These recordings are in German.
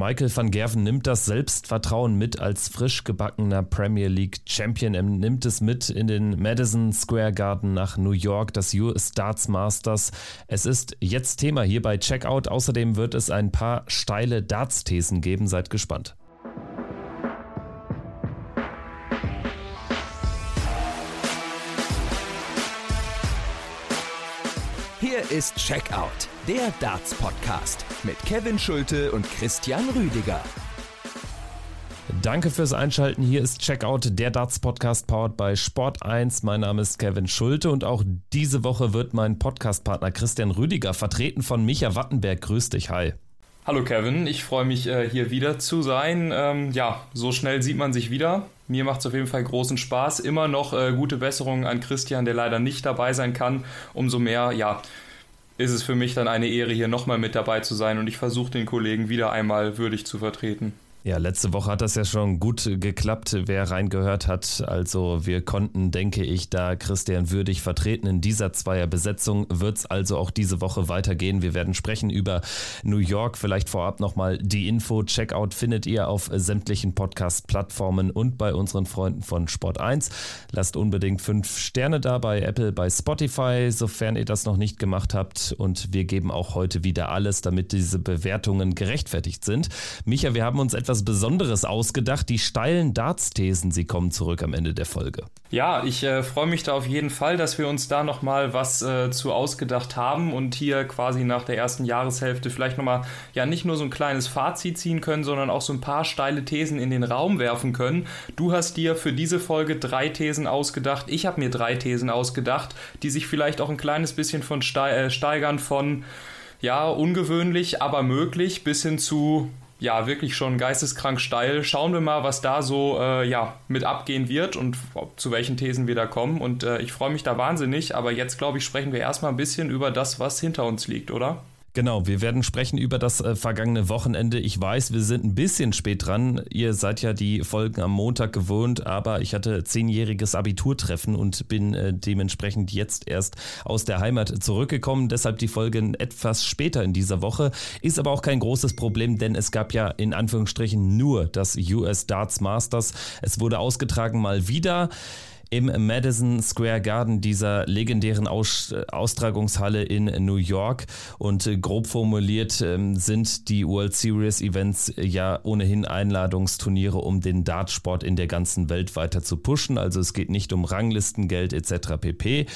Michael van Gerven nimmt das Selbstvertrauen mit als frisch gebackener Premier League Champion. Er nimmt es mit in den Madison Square Garden nach New York, das US Darts Masters. Es ist jetzt Thema hier bei Checkout. Außerdem wird es ein paar steile Darts-Thesen geben. Seid gespannt. Hier ist Checkout, der Darts Podcast mit Kevin Schulte und Christian Rüdiger. Danke fürs Einschalten. Hier ist Checkout, der Darts Podcast powered by Sport 1. Mein Name ist Kevin Schulte und auch diese Woche wird mein Podcastpartner Christian Rüdiger vertreten von Micha Wattenberg. Grüß dich, hi. Hallo Kevin, ich freue mich äh, hier wieder zu sein. Ähm, ja, so schnell sieht man sich wieder. Mir macht es auf jeden Fall großen Spaß. Immer noch äh, gute Besserungen an Christian, der leider nicht dabei sein kann. Umso mehr, ja, ist es für mich dann eine Ehre, hier nochmal mit dabei zu sein und ich versuche den Kollegen wieder einmal würdig zu vertreten. Ja, letzte Woche hat das ja schon gut geklappt, wer reingehört hat. Also wir konnten, denke ich, da Christian würdig vertreten. In dieser Zweierbesetzung wird es also auch diese Woche weitergehen. Wir werden sprechen über New York. Vielleicht vorab nochmal die Info. Checkout findet ihr auf sämtlichen Podcast-Plattformen und bei unseren Freunden von Sport 1. Lasst unbedingt fünf Sterne da bei Apple, bei Spotify, sofern ihr das noch nicht gemacht habt. Und wir geben auch heute wieder alles, damit diese Bewertungen gerechtfertigt sind. Micha, wir haben uns etwas etwas Besonderes ausgedacht. Die steilen Darts-Thesen, sie kommen zurück am Ende der Folge. Ja, ich äh, freue mich da auf jeden Fall, dass wir uns da nochmal was äh, zu ausgedacht haben und hier quasi nach der ersten Jahreshälfte vielleicht nochmal ja nicht nur so ein kleines Fazit ziehen können, sondern auch so ein paar steile Thesen in den Raum werfen können. Du hast dir für diese Folge drei Thesen ausgedacht. Ich habe mir drei Thesen ausgedacht, die sich vielleicht auch ein kleines bisschen von äh, steigern von ja, ungewöhnlich, aber möglich bis hin zu ja wirklich schon geisteskrank steil. Schauen wir mal, was da so äh, ja, mit abgehen wird und zu welchen Thesen wir da kommen. Und äh, ich freue mich da wahnsinnig. Aber jetzt, glaube ich, sprechen wir erstmal ein bisschen über das, was hinter uns liegt, oder? Genau, wir werden sprechen über das äh, vergangene Wochenende. Ich weiß, wir sind ein bisschen spät dran. Ihr seid ja die Folgen am Montag gewohnt, aber ich hatte zehnjähriges Abiturtreffen und bin äh, dementsprechend jetzt erst aus der Heimat zurückgekommen. Deshalb die Folgen etwas später in dieser Woche. Ist aber auch kein großes Problem, denn es gab ja in Anführungsstrichen nur das US Darts Masters. Es wurde ausgetragen mal wieder im Madison Square Garden, dieser legendären Aus Austragungshalle in New York. Und äh, grob formuliert ähm, sind die World Series Events äh, ja ohnehin Einladungsturniere, um den Dartsport in der ganzen Welt weiter zu pushen. Also es geht nicht um Ranglistengeld etc. pp.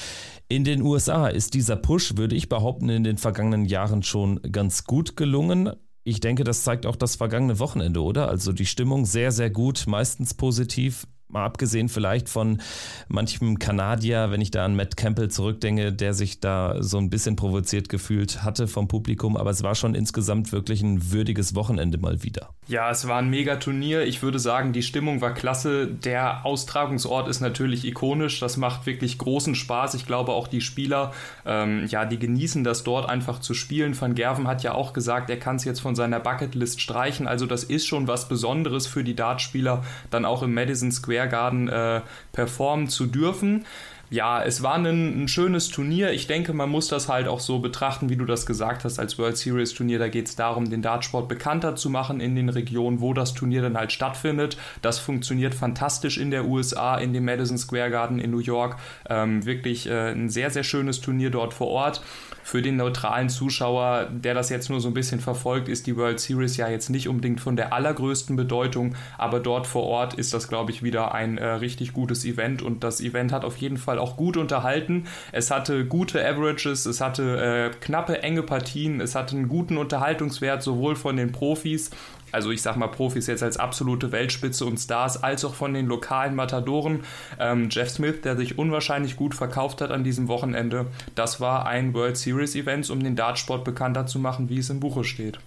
In den USA ist dieser Push, würde ich behaupten, in den vergangenen Jahren schon ganz gut gelungen. Ich denke, das zeigt auch das vergangene Wochenende, oder? Also die Stimmung sehr, sehr gut, meistens positiv. Mal abgesehen vielleicht von manchem Kanadier, wenn ich da an Matt Campbell zurückdenke, der sich da so ein bisschen provoziert gefühlt hatte vom Publikum, aber es war schon insgesamt wirklich ein würdiges Wochenende mal wieder. Ja, es war ein Megaturnier. Ich würde sagen, die Stimmung war klasse. Der Austragungsort ist natürlich ikonisch. Das macht wirklich großen Spaß. Ich glaube auch die Spieler, ähm, ja, die genießen das dort einfach zu spielen. Van Gerven hat ja auch gesagt, er kann es jetzt von seiner Bucketlist streichen. Also das ist schon was Besonderes für die Dartspieler, dann auch im Madison Square Square Garden äh, performen zu dürfen ja, es war ein, ein, schönes Turnier. Ich denke, man muss das halt auch so betrachten, wie du das gesagt hast, als World Series Turnier. Da geht es darum, den Dartsport bekannter zu machen in den Regionen, wo das Turnier dann halt stattfindet. Das funktioniert fantastisch in der USA, in dem Madison Square Garden in New York. Ähm, wirklich äh, ein sehr, sehr schönes Turnier dort vor Ort. Für den neutralen Zuschauer, der das jetzt nur so ein bisschen verfolgt, ist die World Series ja jetzt nicht unbedingt von der allergrößten Bedeutung, aber dort vor Ort ist das, glaube ich, wieder ein äh, richtig gutes Event und das Event hat auf jeden Fall auch gut unterhalten. Es hatte gute Averages, es hatte äh, knappe, enge Partien, es hatte einen guten Unterhaltungswert, sowohl von den Profis also ich sag mal Profis jetzt als absolute Weltspitze und Stars, als auch von den lokalen Matadoren. Ähm, Jeff Smith, der sich unwahrscheinlich gut verkauft hat an diesem Wochenende, das war ein World Series Event, um den Dartsport bekannter zu machen, wie es im Buche steht.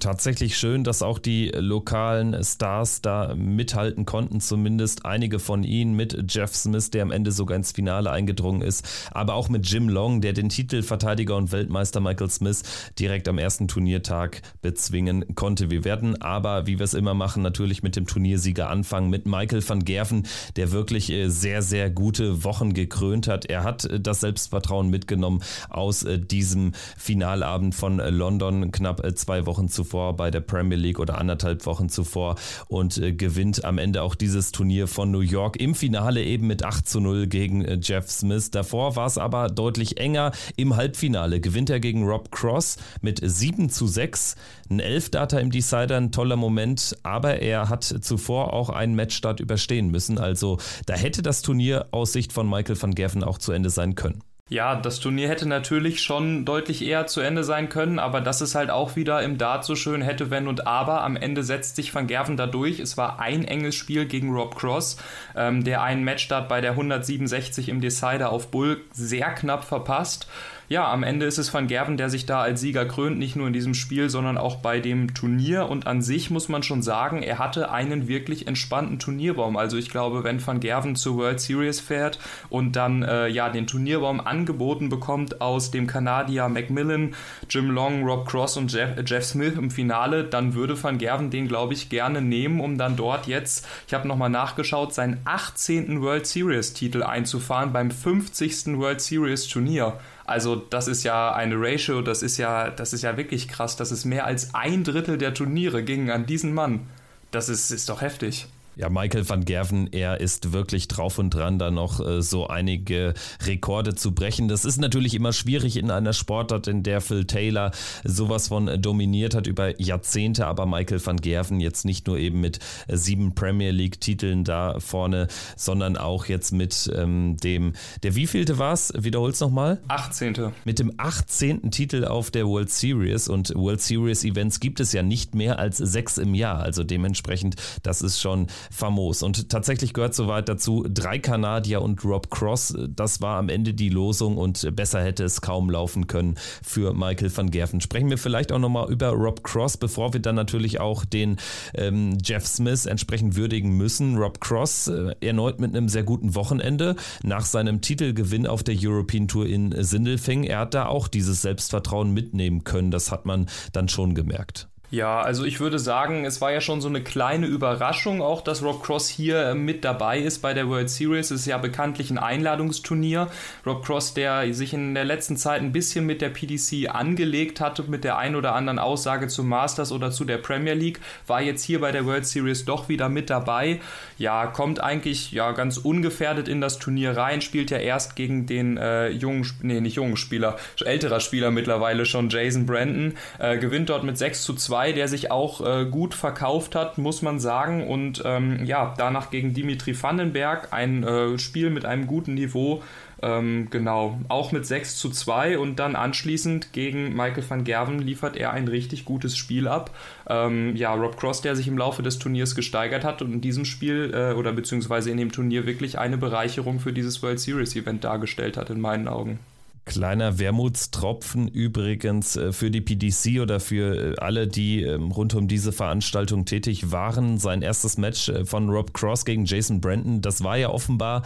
Tatsächlich schön, dass auch die lokalen Stars da mithalten konnten, zumindest einige von ihnen mit Jeff Smith, der am Ende sogar ins Finale eingedrungen ist, aber auch mit Jim Long, der den Titelverteidiger und Weltmeister Michael Smith direkt am ersten Turniertag bezwingen konnte. Wir werden aber, wie wir es immer machen, natürlich mit dem Turniersieger anfangen, mit Michael van Gerven, der wirklich äh, sehr, sehr gute Wochen gekrönt hat. Er hat äh, das Selbstvertrauen mitgenommen aus äh, diesem Finalabend von London knapp zwei Wochen zuvor bei der Premier League oder anderthalb Wochen zuvor und äh, gewinnt am Ende auch dieses Turnier von New York im Finale eben mit 8 zu 0 gegen äh, Jeff Smith. Davor war es aber deutlich enger. Im Halbfinale gewinnt er gegen Rob Cross mit 7 zu 6. Ein Elfdata im Decider, ein toller Moment, aber er hat zuvor auch einen Matchstart überstehen müssen. Also da hätte das Turnier aus Sicht von Michael van Gerven auch zu Ende sein können. Ja, das Turnier hätte natürlich schon deutlich eher zu Ende sein können, aber das ist halt auch wieder im Dart so schön hätte, wenn und aber. Am Ende setzt sich Van Gerven da durch. Es war ein enges Spiel gegen Rob Cross, ähm, der einen Matchstart bei der 167 im Decider auf Bull sehr knapp verpasst ja, am Ende ist es Van Gerven, der sich da als Sieger krönt, nicht nur in diesem Spiel, sondern auch bei dem Turnier. Und an sich muss man schon sagen, er hatte einen wirklich entspannten Turnierbaum. Also ich glaube, wenn Van Gerven zur World Series fährt und dann äh, ja den Turnierbaum angeboten bekommt aus dem Kanadier Macmillan, Jim Long, Rob Cross und Jeff, Jeff Smith im Finale, dann würde Van Gerven den, glaube ich, gerne nehmen, um dann dort jetzt, ich habe nochmal nachgeschaut, seinen 18. World Series Titel einzufahren beim 50. World Series Turnier. Also das ist ja eine Ratio, das ist ja, das ist ja wirklich krass. Das ist mehr als ein Drittel der Turniere gingen an diesen Mann. Das ist, ist doch heftig. Ja, Michael van Gerven, er ist wirklich drauf und dran, da noch äh, so einige Rekorde zu brechen. Das ist natürlich immer schwierig in einer Sportart, in der Phil Taylor sowas von äh, dominiert hat über Jahrzehnte, aber Michael van Gerven jetzt nicht nur eben mit äh, sieben Premier League-Titeln da vorne, sondern auch jetzt mit ähm, dem, der wievielte war es? Wiederhol's nochmal? 18. Mit dem 18. Titel auf der World Series und World Series Events gibt es ja nicht mehr als sechs im Jahr. Also dementsprechend, das ist schon famos. Und tatsächlich gehört soweit dazu drei Kanadier und Rob Cross. Das war am Ende die Losung und besser hätte es kaum laufen können für Michael van Gerven. Sprechen wir vielleicht auch nochmal über Rob Cross, bevor wir dann natürlich auch den ähm, Jeff Smith entsprechend würdigen müssen. Rob Cross äh, erneut mit einem sehr guten Wochenende nach seinem Titelgewinn auf der European Tour in Sindelfing. Er hat da auch dieses Selbstvertrauen mitnehmen können. Das hat man dann schon gemerkt. Ja, also ich würde sagen, es war ja schon so eine kleine Überraschung auch, dass Rob Cross hier äh, mit dabei ist bei der World Series. Es ist ja bekanntlich ein Einladungsturnier. Rob Cross, der sich in der letzten Zeit ein bisschen mit der PDC angelegt hatte, mit der ein oder anderen Aussage zum Masters oder zu der Premier League, war jetzt hier bei der World Series doch wieder mit dabei. Ja, kommt eigentlich ja ganz ungefährdet in das Turnier rein, spielt ja erst gegen den äh, jungen, nee, nicht jungen Spieler, älterer Spieler mittlerweile schon, Jason Brandon, äh, gewinnt dort mit 6 zu 2 2, der sich auch äh, gut verkauft hat, muss man sagen. Und ähm, ja, danach gegen Dimitri Vandenberg ein äh, Spiel mit einem guten Niveau. Ähm, genau, auch mit 6 zu 2 und dann anschließend gegen Michael van Gerven liefert er ein richtig gutes Spiel ab. Ähm, ja, Rob Cross, der sich im Laufe des Turniers gesteigert hat und in diesem Spiel äh, oder beziehungsweise in dem Turnier wirklich eine Bereicherung für dieses World Series Event dargestellt hat, in meinen Augen. Kleiner Wermutstropfen übrigens äh, für die PDC oder für äh, alle, die ähm, rund um diese Veranstaltung tätig waren. Sein erstes Match äh, von Rob Cross gegen Jason Brandon, das war ja offenbar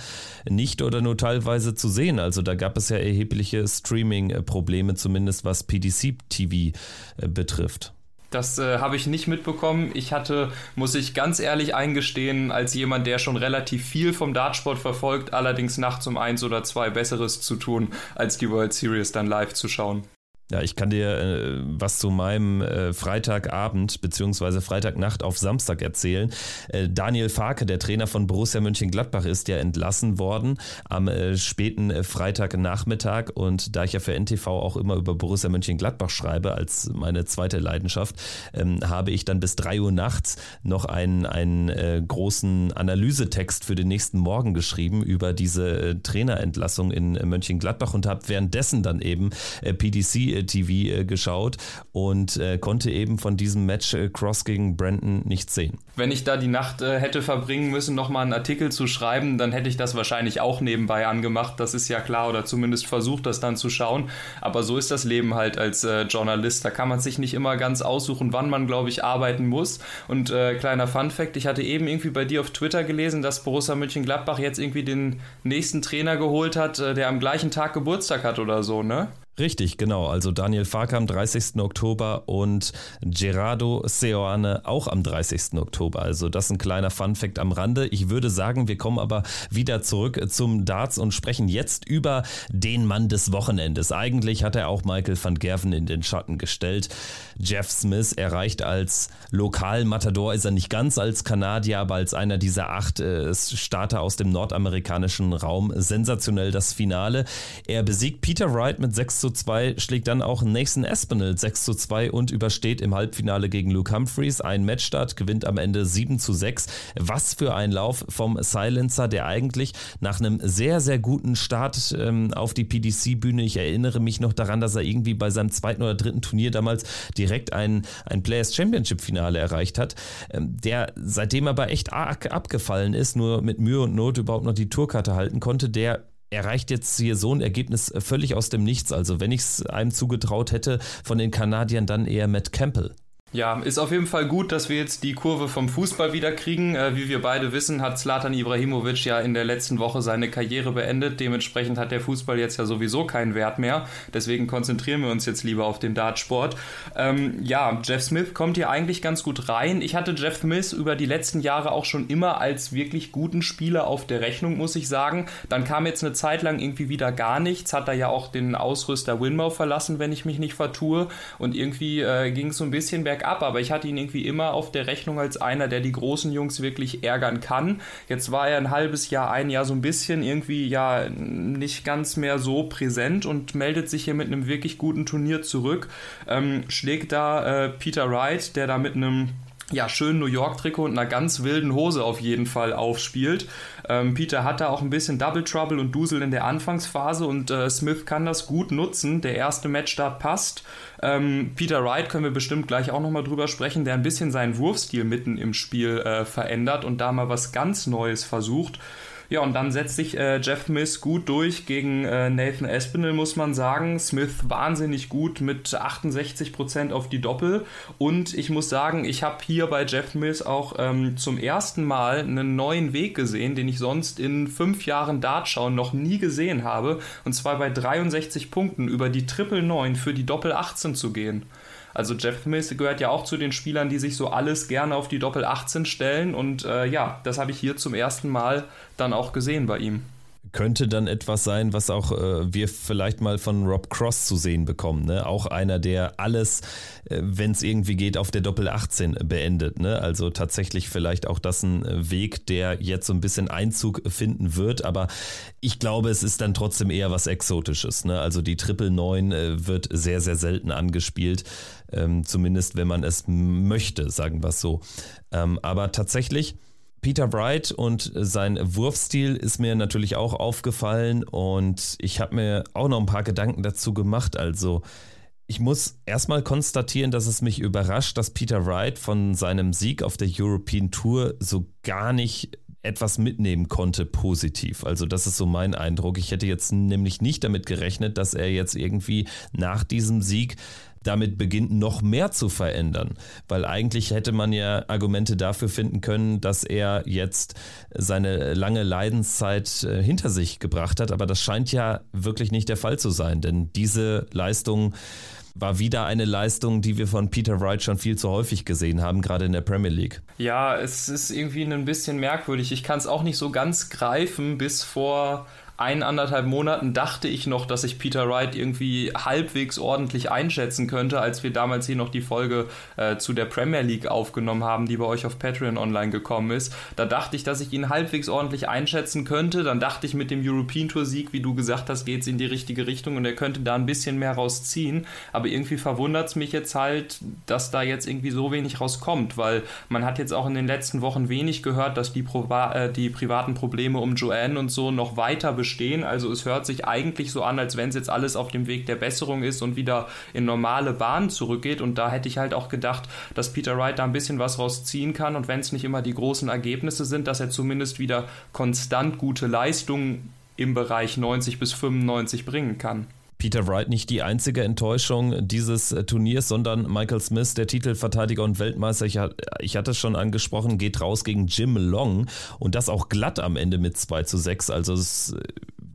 nicht oder nur teilweise zu sehen. Also da gab es ja erhebliche Streaming-Probleme, zumindest was PDC-TV betrifft. Das äh, habe ich nicht mitbekommen. Ich hatte, muss ich ganz ehrlich eingestehen, als jemand, der schon relativ viel vom Dartsport verfolgt, allerdings nachts um eins oder zwei Besseres zu tun, als die World Series dann live zu schauen. Ja, ich kann dir äh, was zu meinem äh, Freitagabend bzw. Freitagnacht auf Samstag erzählen. Äh, Daniel Farke, der Trainer von Borussia Mönchengladbach, ist ja entlassen worden am äh, späten äh, Freitagnachmittag. Und da ich ja für NTV auch immer über Borussia Mönchengladbach schreibe, als meine zweite Leidenschaft, ähm, habe ich dann bis drei Uhr nachts noch einen, einen äh, großen Analysetext für den nächsten Morgen geschrieben über diese Trainerentlassung in Mönchengladbach und habe währenddessen dann eben PDC TV äh, geschaut und äh, konnte eben von diesem Match äh, Cross gegen Brandon nichts sehen. Wenn ich da die Nacht hätte verbringen müssen, nochmal einen Artikel zu schreiben, dann hätte ich das wahrscheinlich auch nebenbei angemacht. Das ist ja klar oder zumindest versucht, das dann zu schauen. Aber so ist das Leben halt als Journalist. Da kann man sich nicht immer ganz aussuchen, wann man, glaube ich, arbeiten muss. Und äh, kleiner Fun Fact, ich hatte eben irgendwie bei dir auf Twitter gelesen, dass Borussia Mönchengladbach jetzt irgendwie den nächsten Trainer geholt hat, der am gleichen Tag Geburtstag hat oder so, ne? Richtig, genau. Also Daniel Farka am 30. Oktober und Gerardo Seoane auch am 30. Oktober. Also das ist ein kleiner Fun-Fact am Rande. Ich würde sagen, wir kommen aber wieder zurück zum Darts und sprechen jetzt über den Mann des Wochenendes. Eigentlich hat er auch Michael van Gerven in den Schatten gestellt. Jeff Smith erreicht als Lokalmatador, ist er nicht ganz als Kanadier, aber als einer dieser acht äh, Starter aus dem nordamerikanischen Raum sensationell das Finale. Er besiegt Peter Wright mit 6 zu 2, schlägt dann auch Nathan Espinel 6 zu 2 und übersteht im Halbfinale gegen Luke Humphreys einen Matchstart, gewinnt am Ende 7 zu 6. Was für ein Lauf vom Silencer, der eigentlich nach einem sehr, sehr guten Start ähm, auf die PDC-Bühne, ich erinnere mich noch daran, dass er irgendwie bei seinem zweiten oder dritten Turnier damals direkt ein, ein Players Championship-Finale erreicht hat, ähm, der seitdem aber echt arg abgefallen ist, nur mit Mühe und Not überhaupt noch die Tourkarte halten konnte, der erreicht jetzt hier so ein Ergebnis völlig aus dem Nichts. Also wenn ich es einem zugetraut hätte von den Kanadiern, dann eher Matt Campbell. Ja, ist auf jeden Fall gut, dass wir jetzt die Kurve vom Fußball wieder kriegen. Äh, wie wir beide wissen, hat Zlatan Ibrahimovic ja in der letzten Woche seine Karriere beendet. Dementsprechend hat der Fußball jetzt ja sowieso keinen Wert mehr. Deswegen konzentrieren wir uns jetzt lieber auf den Dartsport. Ähm, ja, Jeff Smith kommt hier eigentlich ganz gut rein. Ich hatte Jeff Smith über die letzten Jahre auch schon immer als wirklich guten Spieler auf der Rechnung, muss ich sagen. Dann kam jetzt eine Zeit lang irgendwie wieder gar nichts. Hat er ja auch den Ausrüster Winmau verlassen, wenn ich mich nicht vertue. Und irgendwie äh, ging es so ein bisschen bergab bergab, aber ich hatte ihn irgendwie immer auf der Rechnung als einer, der die großen Jungs wirklich ärgern kann. Jetzt war er ein halbes Jahr, ein Jahr so ein bisschen irgendwie ja nicht ganz mehr so präsent und meldet sich hier mit einem wirklich guten Turnier zurück. Ähm, schlägt da äh, Peter Wright, der da mit einem ja, schönen New York-Trikot und einer ganz wilden Hose auf jeden Fall aufspielt. Ähm, Peter hat da auch ein bisschen Double Trouble und Dusel in der Anfangsphase und äh, Smith kann das gut nutzen. Der erste Matchstart passt. Ähm, Peter Wright können wir bestimmt gleich auch nochmal drüber sprechen, der ein bisschen seinen Wurfstil mitten im Spiel äh, verändert und da mal was ganz Neues versucht. Ja, und dann setzt sich äh, Jeff Smith gut durch gegen äh, Nathan Espinel, muss man sagen. Smith wahnsinnig gut mit 68% auf die Doppel. Und ich muss sagen, ich habe hier bei Jeff Smith auch ähm, zum ersten Mal einen neuen Weg gesehen, den ich sonst in fünf Jahren Dartschauen noch nie gesehen habe. Und zwar bei 63 Punkten über die Triple 9 für die Doppel 18 zu gehen. Also Jeff Smith gehört ja auch zu den Spielern, die sich so alles gerne auf die Doppel 18 stellen. Und äh, ja, das habe ich hier zum ersten Mal dann auch gesehen bei ihm könnte dann etwas sein, was auch äh, wir vielleicht mal von Rob Cross zu sehen bekommen. Ne? Auch einer, der alles, äh, wenn es irgendwie geht, auf der Doppel 18 beendet. Ne? Also tatsächlich vielleicht auch das ein Weg, der jetzt so ein bisschen Einzug finden wird. Aber ich glaube, es ist dann trotzdem eher was Exotisches. Ne? Also die Triple 9 äh, wird sehr, sehr selten angespielt. Ähm, zumindest wenn man es möchte, sagen wir es so. Ähm, aber tatsächlich Peter Wright und sein Wurfstil ist mir natürlich auch aufgefallen und ich habe mir auch noch ein paar Gedanken dazu gemacht. Also ich muss erstmal konstatieren, dass es mich überrascht, dass Peter Wright von seinem Sieg auf der European Tour so gar nicht etwas mitnehmen konnte positiv. Also das ist so mein Eindruck. Ich hätte jetzt nämlich nicht damit gerechnet, dass er jetzt irgendwie nach diesem Sieg damit beginnt, noch mehr zu verändern. Weil eigentlich hätte man ja Argumente dafür finden können, dass er jetzt seine lange Leidenszeit äh, hinter sich gebracht hat. Aber das scheint ja wirklich nicht der Fall zu sein, denn diese Leistung war wieder eine Leistung, die wir von Peter Wright schon viel zu häufig gesehen haben, gerade in der Premier League. Ja, es ist irgendwie ein bisschen merkwürdig. Ich kann es auch nicht so ganz greifen, bis vor ein, anderthalb Monaten dachte ich noch, dass ich Peter Wright irgendwie halbwegs ordentlich einschätzen könnte, als wir damals hier noch die Folge äh, zu der Premier League aufgenommen haben, die bei euch auf Patreon online gekommen ist. Da dachte ich, dass ich ihn halbwegs ordentlich einschätzen könnte. Dann dachte ich, mit dem European Tour Sieg, wie du gesagt hast, geht es in die richtige Richtung und er könnte da ein bisschen mehr rausziehen. Aber irgendwie verwundert es mich jetzt halt, dass da jetzt irgendwie so wenig rauskommt, weil man hat jetzt auch in den letzten Wochen wenig gehört, dass die, Pro äh, die privaten Probleme um Joanne und so noch weiter bestehen bestehen. Also es hört sich eigentlich so an, als wenn es jetzt alles auf dem Weg der Besserung ist und wieder in normale Bahnen zurückgeht. Und da hätte ich halt auch gedacht, dass Peter Wright da ein bisschen was rausziehen kann. Und wenn es nicht immer die großen Ergebnisse sind, dass er zumindest wieder konstant gute Leistungen im Bereich 90 bis 95 bringen kann. Peter Wright nicht die einzige Enttäuschung dieses äh, Turniers, sondern Michael Smith, der Titelverteidiger und Weltmeister, ich, ich hatte es schon angesprochen, geht raus gegen Jim Long und das auch glatt am Ende mit 2 zu 6. Also es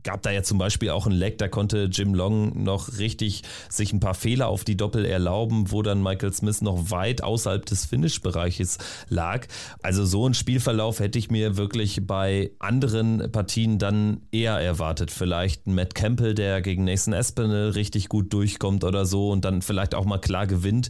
gab da ja zum Beispiel auch ein Leck, da konnte Jim Long noch richtig sich ein paar Fehler auf die Doppel erlauben, wo dann Michael Smith noch weit außerhalb des Finish-Bereiches lag. Also so ein Spielverlauf hätte ich mir wirklich bei anderen Partien dann eher erwartet. Vielleicht ein Matt Campbell, der gegen Nathan Espinel richtig gut durchkommt oder so und dann vielleicht auch mal klar gewinnt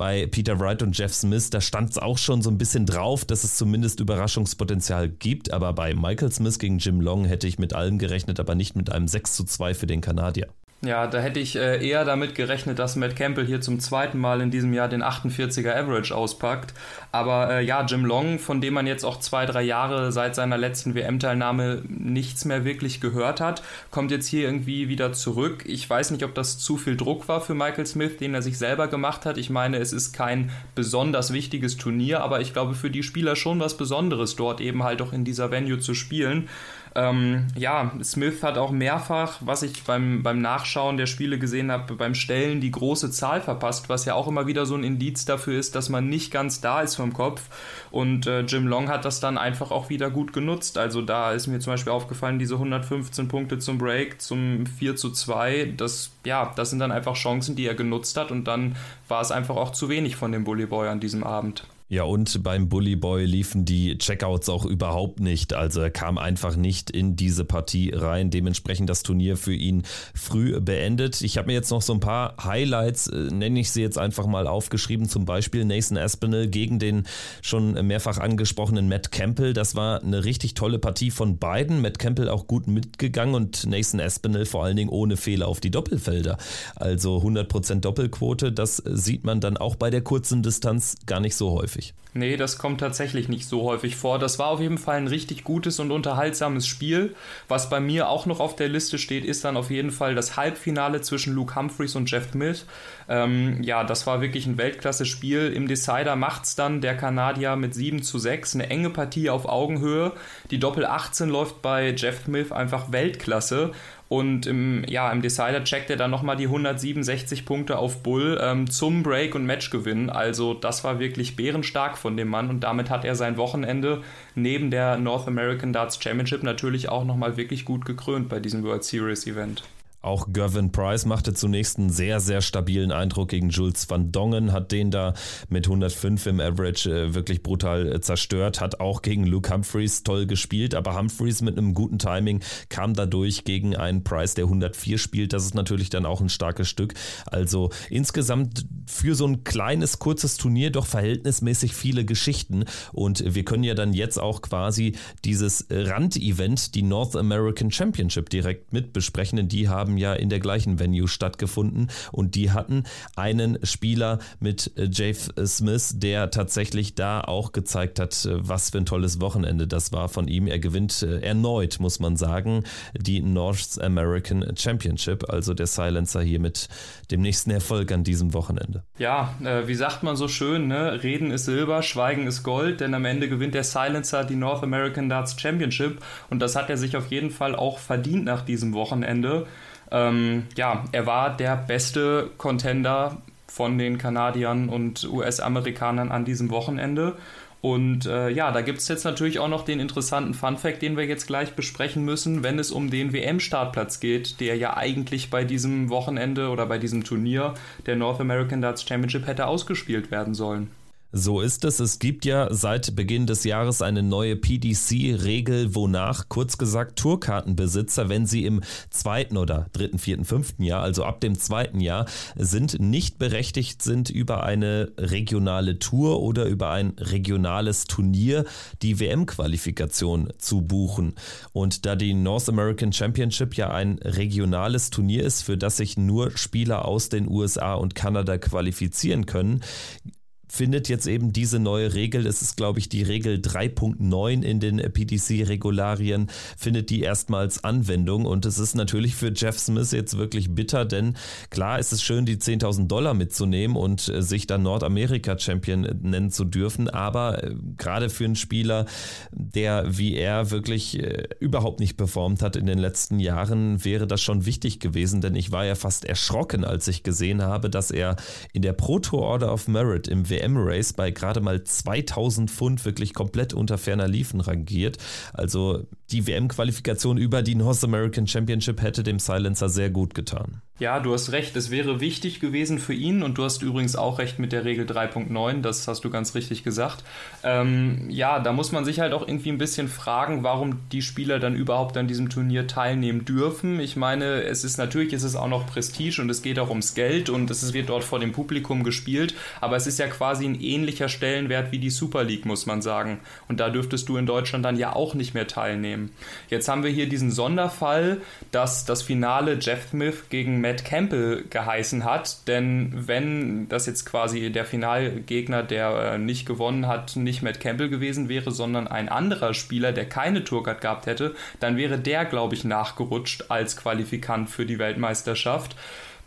bei Peter Wright und Jeff Smith, da stand es auch schon so ein bisschen drauf, dass es zumindest Überraschungspotenzial gibt. Aber bei Michael Smith gegen Jim Long hätte ich mit allem gerechnet, aber nicht mit einem 6 zu 2 für den Kanadier. Ja, da hätte ich äh, eher damit gerechnet, dass Matt Campbell hier zum zweiten Mal in diesem Jahr den 48er Average auspackt. Aber äh, ja, Jim Long, von dem man jetzt auch zwei, drei Jahre seit seiner letzten WM-Teilnahme nichts mehr wirklich gehört hat, kommt jetzt hier irgendwie wieder zurück. Ich weiß nicht, ob das zu viel Druck war für Michael Smith, den er sich selber gemacht hat. Ich meine, es ist kein besonders wichtiges Turnier, aber ich glaube für die Spieler schon was Besonderes, dort eben halt auch in dieser Venue zu spielen. Ähm, ja, Smith hat auch mehrfach, was ich beim, beim Nachschauen der Spiele gesehen habe, beim Stellen die große Zahl verpasst, was ja auch immer wieder so ein Indiz dafür ist, dass man nicht ganz da ist vom Kopf. Und äh, Jim Long hat das dann einfach auch wieder gut genutzt. Also da ist mir zum Beispiel aufgefallen, diese 115 Punkte zum Break, zum 4 zu 2, das, ja, das sind dann einfach Chancen, die er genutzt hat und dann war es einfach auch zu wenig von dem Bully Boy an diesem Abend. Ja, und beim Bully Boy liefen die Checkouts auch überhaupt nicht. Also er kam einfach nicht in diese Partie rein. Dementsprechend das Turnier für ihn früh beendet. Ich habe mir jetzt noch so ein paar Highlights, äh, nenne ich sie jetzt einfach mal aufgeschrieben. Zum Beispiel Nathan Aspinall gegen den schon mehrfach angesprochenen Matt Campbell. Das war eine richtig tolle Partie von beiden. Matt Campbell auch gut mitgegangen und Nathan Aspinall vor allen Dingen ohne Fehler auf die Doppelfelder. Also 100% Doppelquote, das sieht man dann auch bei der kurzen Distanz gar nicht so häufig häufig. Nee, das kommt tatsächlich nicht so häufig vor. Das war auf jeden Fall ein richtig gutes und unterhaltsames Spiel. Was bei mir auch noch auf der Liste steht, ist dann auf jeden Fall das Halbfinale zwischen Luke Humphreys und Jeff Smith. Ähm, ja, das war wirklich ein Weltklasse-Spiel. Im Decider macht es dann der Kanadier mit 7 zu 6. Eine enge Partie auf Augenhöhe. Die Doppel 18 läuft bei Jeff Smith einfach Weltklasse. Und im, ja, im Decider checkt er dann nochmal die 167 Punkte auf Bull ähm, zum Break- und Matchgewinn. Also das war wirklich bärenstark von dem Mann und damit hat er sein Wochenende neben der North American Darts Championship natürlich auch nochmal wirklich gut gekrönt bei diesem World Series Event. Auch Gervin Price machte zunächst einen sehr, sehr stabilen Eindruck gegen Jules van Dongen, hat den da mit 105 im Average äh, wirklich brutal äh, zerstört, hat auch gegen Luke Humphreys toll gespielt, aber Humphreys mit einem guten Timing kam dadurch gegen einen Price, der 104 spielt. Das ist natürlich dann auch ein starkes Stück. Also insgesamt für so ein kleines, kurzes Turnier doch verhältnismäßig viele Geschichten und wir können ja dann jetzt auch quasi dieses Randevent, die North American Championship direkt mit besprechen, denn die haben haben ja in der gleichen Venue stattgefunden und die hatten einen Spieler mit äh, Jave Smith, der tatsächlich da auch gezeigt hat, äh, was für ein tolles Wochenende das war von ihm. Er gewinnt äh, erneut, muss man sagen, die North American Championship, also der Silencer hier mit dem nächsten Erfolg an diesem Wochenende. Ja, äh, wie sagt man so schön, ne? Reden ist Silber, Schweigen ist Gold, denn am Ende gewinnt der Silencer die North American Darts Championship und das hat er sich auf jeden Fall auch verdient nach diesem Wochenende. Ähm, ja, er war der beste Contender von den Kanadiern und US-Amerikanern an diesem Wochenende. Und äh, ja, da gibt es jetzt natürlich auch noch den interessanten Fun-Fact, den wir jetzt gleich besprechen müssen, wenn es um den WM-Startplatz geht, der ja eigentlich bei diesem Wochenende oder bei diesem Turnier der North American Darts Championship hätte ausgespielt werden sollen. So ist es. Es gibt ja seit Beginn des Jahres eine neue PDC-Regel, wonach, kurz gesagt, Tourkartenbesitzer, wenn sie im zweiten oder dritten, vierten, fünften Jahr, also ab dem zweiten Jahr, sind, nicht berechtigt sind, über eine regionale Tour oder über ein regionales Turnier die WM-Qualifikation zu buchen. Und da die North American Championship ja ein regionales Turnier ist, für das sich nur Spieler aus den USA und Kanada qualifizieren können, findet jetzt eben diese neue Regel, es ist glaube ich die Regel 3.9 in den PDC-Regularien, findet die erstmals Anwendung. Und es ist natürlich für Jeff Smith jetzt wirklich bitter, denn klar ist es schön, die 10.000 Dollar mitzunehmen und äh, sich dann Nordamerika-Champion nennen zu dürfen, aber äh, gerade für einen Spieler, der wie er wirklich äh, überhaupt nicht performt hat in den letzten Jahren, wäre das schon wichtig gewesen, denn ich war ja fast erschrocken, als ich gesehen habe, dass er in der Pro Tour Order of Merit im WM WM-Race bei gerade mal 2000 Pfund wirklich komplett unter ferner Liefen rangiert. Also die WM-Qualifikation über die North American Championship hätte dem Silencer sehr gut getan. Ja, du hast recht, es wäre wichtig gewesen für ihn und du hast übrigens auch recht mit der Regel 3.9, das hast du ganz richtig gesagt. Ähm, ja, da muss man sich halt auch irgendwie ein bisschen fragen, warum die Spieler dann überhaupt an diesem Turnier teilnehmen dürfen. Ich meine, es ist natürlich, es ist auch noch Prestige und es geht auch ums Geld und es wird dort vor dem Publikum gespielt, aber es ist ja quasi ein ähnlicher Stellenwert wie die Super League, muss man sagen. Und da dürftest du in Deutschland dann ja auch nicht mehr teilnehmen. Jetzt haben wir hier diesen Sonderfall, dass das Finale Jeff Smith gegen Matt Campbell geheißen hat, denn wenn das jetzt quasi der Finalgegner, der äh, nicht gewonnen hat, nicht Matt Campbell gewesen wäre, sondern ein anderer Spieler, der keine Tourcard gehabt hätte, dann wäre der, glaube ich, nachgerutscht als Qualifikant für die Weltmeisterschaft.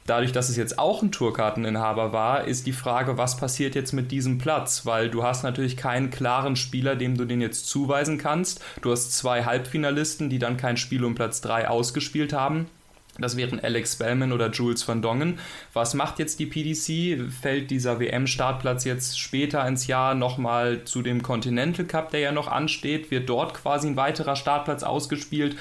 Dadurch, dass es jetzt auch ein Tourkarteninhaber war, ist die Frage, was passiert jetzt mit diesem Platz? Weil du hast natürlich keinen klaren Spieler, dem du den jetzt zuweisen kannst. Du hast zwei Halbfinalisten, die dann kein Spiel um Platz 3 ausgespielt haben. Das wären Alex Spellman oder Jules van Dongen. Was macht jetzt die PDC? Fällt dieser WM-Startplatz jetzt später ins Jahr nochmal zu dem Continental Cup, der ja noch ansteht? Wird dort quasi ein weiterer Startplatz ausgespielt?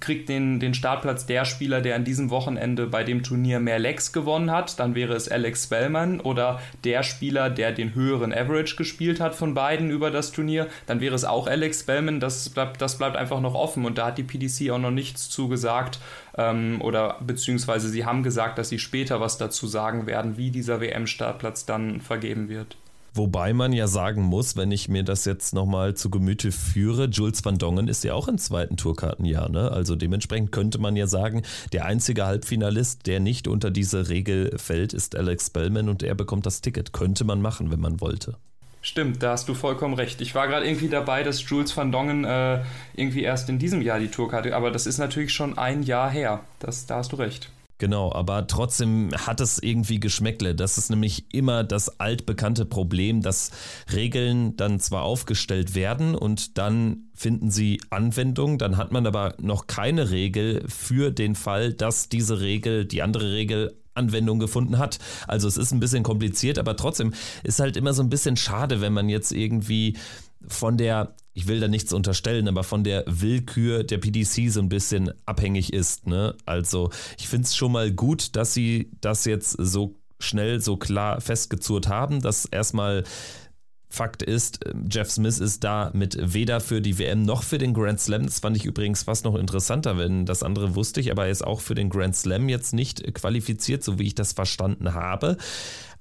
Kriegt den, den Startplatz der Spieler, der an diesem Wochenende bei dem Turnier mehr Legs gewonnen hat? Dann wäre es Alex Spellman oder der Spieler, der den höheren Average gespielt hat von beiden über das Turnier. Dann wäre es auch Alex Spellman. Das bleibt, das bleibt einfach noch offen und da hat die PDC auch noch nichts zugesagt ähm, oder beziehungsweise sie haben gesagt, dass sie später was dazu sagen werden, wie dieser WM-Startplatz dann vergeben wird. Wobei man ja sagen muss, wenn ich mir das jetzt nochmal zu Gemüte führe, Jules van Dongen ist ja auch im zweiten Tourkartenjahr. Ne? Also dementsprechend könnte man ja sagen, der einzige Halbfinalist, der nicht unter diese Regel fällt, ist Alex Spellman und er bekommt das Ticket. Könnte man machen, wenn man wollte. Stimmt, da hast du vollkommen recht. Ich war gerade irgendwie dabei, dass Jules van Dongen äh, irgendwie erst in diesem Jahr die Tourkarte, aber das ist natürlich schon ein Jahr her. Das, da hast du recht. Genau, aber trotzdem hat es irgendwie Geschmäckle. Das ist nämlich immer das altbekannte Problem, dass Regeln dann zwar aufgestellt werden und dann finden sie Anwendung, dann hat man aber noch keine Regel für den Fall, dass diese Regel, die andere Regel Anwendung gefunden hat. Also es ist ein bisschen kompliziert, aber trotzdem ist halt immer so ein bisschen schade, wenn man jetzt irgendwie von der, ich will da nichts unterstellen, aber von der Willkür der PDC so ein bisschen abhängig ist. Ne? Also ich finde es schon mal gut, dass sie das jetzt so schnell, so klar festgezurrt haben, dass erstmal Fakt ist, ähm, Jeff Smith ist da mit weder für die WM noch für den Grand Slam. Das fand ich übrigens fast noch interessanter, wenn das andere wusste ich, aber er ist auch für den Grand Slam jetzt nicht qualifiziert, so wie ich das verstanden habe.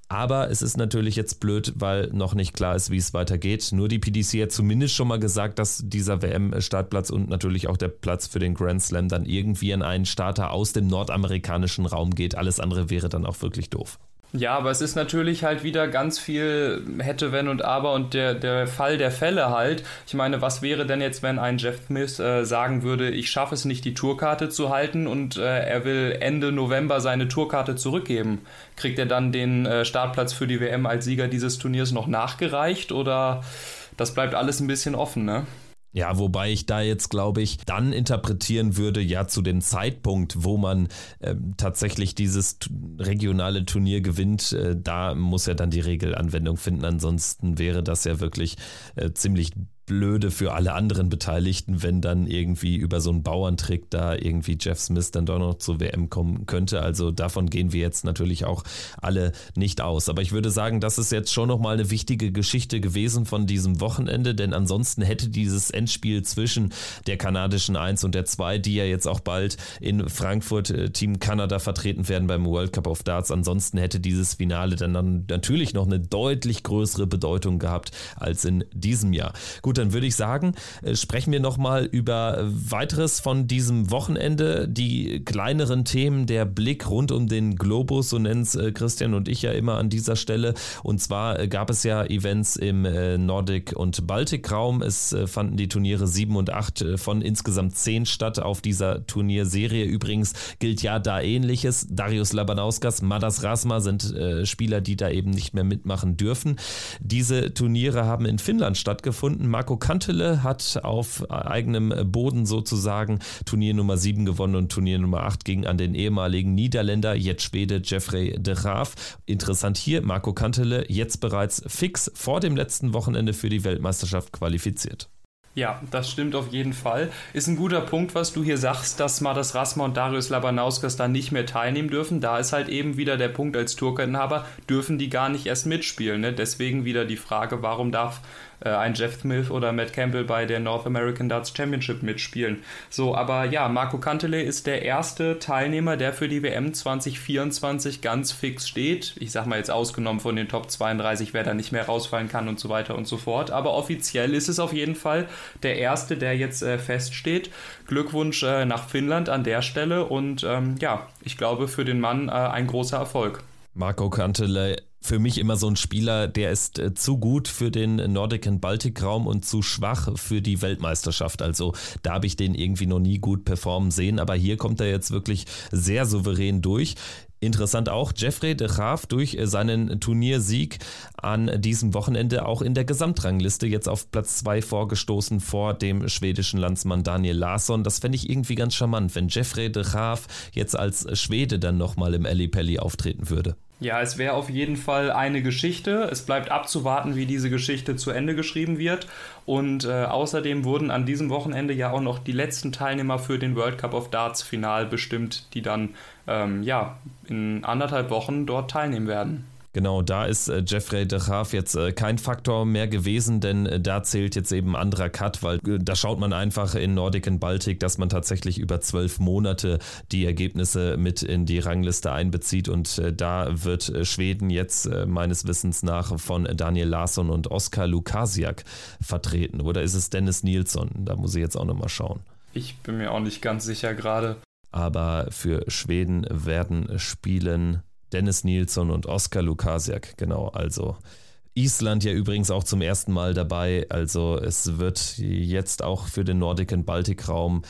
Aber es ist natürlich jetzt blöd, weil noch nicht klar ist, wie es weitergeht. Nur die PDC hat zumindest schon mal gesagt, dass dieser WM-Startplatz und natürlich auch der Platz für den Grand Slam dann irgendwie an einen Starter aus dem nordamerikanischen Raum geht. Alles andere wäre dann auch wirklich doof. Ja, aber es ist natürlich halt wieder ganz viel hätte, wenn und aber und der, der Fall der Fälle halt. Ich meine, was wäre denn jetzt, wenn ein Jeff Smith äh, sagen würde, ich schaffe es nicht, die Tourkarte zu halten und äh, er will Ende November seine Tourkarte zurückgeben? Kriegt er dann den äh, Startplatz für die WM als Sieger dieses Turniers noch nachgereicht oder das bleibt alles ein bisschen offen, ne? Ja, wobei ich da jetzt, glaube ich, dann interpretieren würde, ja, zu dem Zeitpunkt, wo man äh, tatsächlich dieses regionale Turnier gewinnt, äh, da muss er dann die Regelanwendung finden. Ansonsten wäre das ja wirklich äh, ziemlich blöde für alle anderen Beteiligten, wenn dann irgendwie über so einen Bauerntrick da irgendwie Jeff Smith dann doch noch zur WM kommen könnte. Also davon gehen wir jetzt natürlich auch alle nicht aus. Aber ich würde sagen, das ist jetzt schon nochmal eine wichtige Geschichte gewesen von diesem Wochenende, denn ansonsten hätte dieses Endspiel zwischen der kanadischen 1 und der 2, die ja jetzt auch bald in Frankfurt äh, Team Kanada vertreten werden beim World Cup of Darts, ansonsten hätte dieses Finale dann, dann natürlich noch eine deutlich größere Bedeutung gehabt als in diesem Jahr. Gut, dann würde ich sagen, äh, sprechen wir nochmal über weiteres von diesem Wochenende, die kleineren Themen, der Blick rund um den Globus, so nennen es äh, Christian und ich ja immer an dieser Stelle. Und zwar äh, gab es ja Events im Nordic- und Baltikraum. Es fanden die Turniere 7 und 8 von insgesamt 10 statt auf dieser Turnierserie. Übrigens gilt ja da ähnliches. Darius Labanauskas, Madas Rasma sind Spieler, die da eben nicht mehr mitmachen dürfen. Diese Turniere haben in Finnland stattgefunden. Marc Marco Kantele hat auf eigenem Boden sozusagen Turnier Nummer 7 gewonnen und Turnier Nummer 8 ging an den ehemaligen Niederländer, jetzt Schwede Jeffrey de Graaf. Interessant hier, Marco Kantele jetzt bereits fix vor dem letzten Wochenende für die Weltmeisterschaft qualifiziert. Ja, das stimmt auf jeden Fall. Ist ein guter Punkt, was du hier sagst, dass Madas Rasma und Darius Labanauskas da nicht mehr teilnehmen dürfen. Da ist halt eben wieder der Punkt als Tourkarteninhaber, dürfen die gar nicht erst mitspielen. Ne? Deswegen wieder die Frage, warum darf äh, ein Jeff Smith oder Matt Campbell bei der North American Darts Championship mitspielen. So, aber ja, Marco Cantele ist der erste Teilnehmer, der für die WM 2024 ganz fix steht. Ich sag mal jetzt ausgenommen von den Top 32, wer da nicht mehr rausfallen kann und so weiter und so fort. Aber offiziell ist es auf jeden Fall der erste, der jetzt äh, feststeht. Glückwunsch äh, nach Finnland an der Stelle und ähm, ja, ich glaube für den Mann äh, ein großer Erfolg. Marco Cantele für mich immer so ein Spieler, der ist äh, zu gut für den Nordic and Baltic Raum und zu schwach für die Weltmeisterschaft. Also da habe ich den irgendwie noch nie gut performen sehen, aber hier kommt er jetzt wirklich sehr souverän durch. Interessant auch, Jeffrey de Graaf durch äh, seinen Turniersieg an diesem Wochenende auch in der Gesamtrangliste jetzt auf Platz 2 vorgestoßen vor dem schwedischen Landsmann Daniel Larsson. Das fände ich irgendwie ganz charmant, wenn Jeffrey de Graaf jetzt als Schwede dann nochmal im Ali Pelli auftreten würde. Ja, es wäre auf jeden Fall eine Geschichte. Es bleibt abzuwarten, wie diese Geschichte zu Ende geschrieben wird. Und äh, außerdem wurden an diesem Wochenende ja auch noch die letzten Teilnehmer für den World Cup of Darts Final bestimmt, die dann ähm, ja in anderthalb Wochen dort teilnehmen werden. Genau, da ist äh, Jeffrey de Graaf jetzt äh, kein Faktor mehr gewesen, denn äh, da zählt jetzt eben anderer Cut, weil da schaut man einfach in Nordic und Baltic, dass man tatsächlich über zwölf Monate die Ergebnisse mit in die Rangliste einbezieht und da wird Schweden jetzt meines Wissens nach von Daniel Larsson und Oskar Lukasiak vertreten. Oder ist es Dennis Nilsson? Da muss ich jetzt auch nochmal schauen. Ich bin mir auch nicht ganz sicher gerade. Aber für Schweden werden spielen Dennis Nilsson und Oskar Lukasiak, genau, also Island ja übrigens auch zum ersten Mal dabei, also es wird jetzt auch für den Nordic- und Baltikraum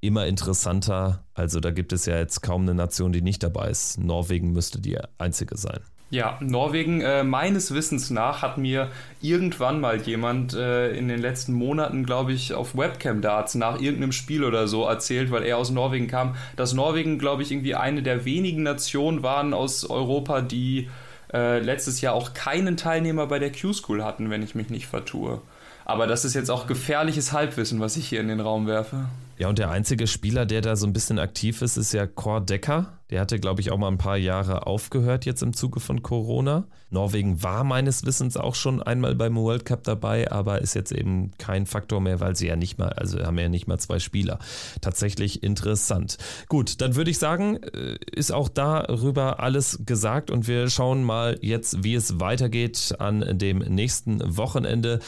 immer interessanter, also da gibt es ja jetzt kaum eine Nation, die nicht dabei ist. Norwegen müsste die einzige sein. Ja, Norwegen, äh, meines Wissens nach, hat mir irgendwann mal jemand äh, in den letzten Monaten, glaube ich, auf Webcam-Darts nach irgendeinem Spiel oder so erzählt, weil er aus Norwegen kam, dass Norwegen, glaube ich, irgendwie eine der wenigen Nationen waren aus Europa, die äh, letztes Jahr auch keinen Teilnehmer bei der Q-School hatten, wenn ich mich nicht vertue. Aber das ist jetzt auch gefährliches Halbwissen, was ich hier in den Raum werfe. Ja, und der einzige Spieler, der da so ein bisschen aktiv ist, ist ja Cor Decker. Der hatte, glaube ich, auch mal ein paar Jahre aufgehört jetzt im Zuge von Corona. Norwegen war meines Wissens auch schon einmal beim World Cup dabei, aber ist jetzt eben kein Faktor mehr, weil sie ja nicht mal, also haben ja nicht mal zwei Spieler. Tatsächlich interessant. Gut, dann würde ich sagen, äh, ist auch darüber alles gesagt und wir schauen mal jetzt, wie es weitergeht an dem nächsten Wochenende.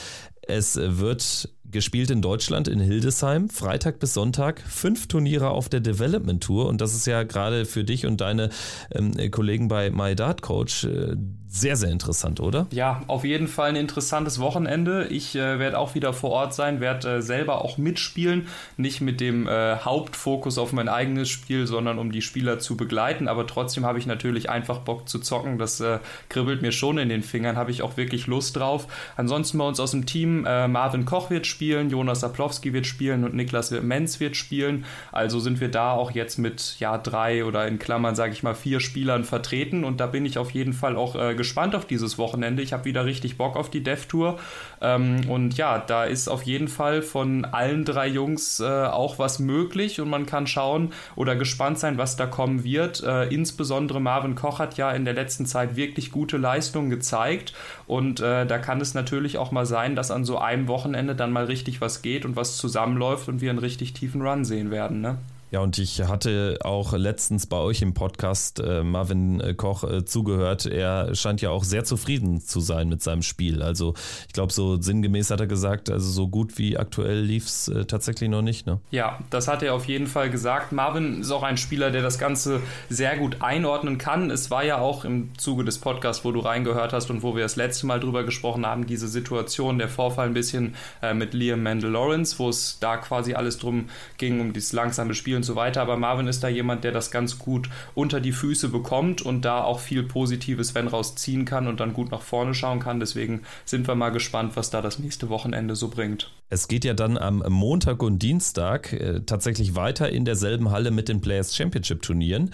Es wird gespielt in Deutschland, in Hildesheim, Freitag bis Sonntag, fünf Turniere auf der Development Tour. Und das ist ja gerade für dich und deine ähm, Kollegen bei My Dart Coach äh, sehr, sehr interessant, oder? Ja, auf jeden Fall ein interessantes Wochenende. Ich äh, werde auch wieder vor Ort sein, werde äh, selber auch mitspielen, nicht mit dem äh, Hauptfokus auf mein eigenes Spiel, sondern um die Spieler zu begleiten, aber trotzdem habe ich natürlich einfach Bock zu zocken, das äh, kribbelt mir schon in den Fingern, habe ich auch wirklich Lust drauf. Ansonsten bei uns aus dem Team, äh, Marvin Koch wird spielen, Jonas Saplowski wird spielen und Niklas Menz wird spielen, also sind wir da auch jetzt mit ja drei oder in Klammern sage ich mal vier Spielern vertreten und da bin ich auf jeden Fall auch äh, gespannt auf dieses Wochenende. Ich habe wieder richtig Bock auf die Dev Tour. Ähm, und ja, da ist auf jeden Fall von allen drei Jungs äh, auch was möglich und man kann schauen oder gespannt sein, was da kommen wird. Äh, insbesondere Marvin Koch hat ja in der letzten Zeit wirklich gute Leistungen gezeigt und äh, da kann es natürlich auch mal sein, dass an so einem Wochenende dann mal richtig was geht und was zusammenläuft und wir einen richtig tiefen Run sehen werden. Ne? Ja, und ich hatte auch letztens bei euch im Podcast äh, Marvin äh, Koch äh, zugehört. Er scheint ja auch sehr zufrieden zu sein mit seinem Spiel. Also ich glaube, so sinngemäß hat er gesagt, also so gut wie aktuell lief es äh, tatsächlich noch nicht. Ne? Ja, das hat er auf jeden Fall gesagt. Marvin ist auch ein Spieler, der das Ganze sehr gut einordnen kann. Es war ja auch im Zuge des Podcasts, wo du reingehört hast und wo wir das letzte Mal drüber gesprochen haben, diese Situation, der Vorfall ein bisschen äh, mit Liam Mandel Lawrence, wo es da quasi alles drum ging, um dieses langsame Spiel und so weiter. Aber Marvin ist da jemand, der das ganz gut unter die Füße bekommt und da auch viel Positives, wenn rausziehen kann und dann gut nach vorne schauen kann. Deswegen sind wir mal gespannt, was da das nächste Wochenende so bringt. Es geht ja dann am Montag und Dienstag äh, tatsächlich weiter in derselben Halle mit den Players Championship Turnieren.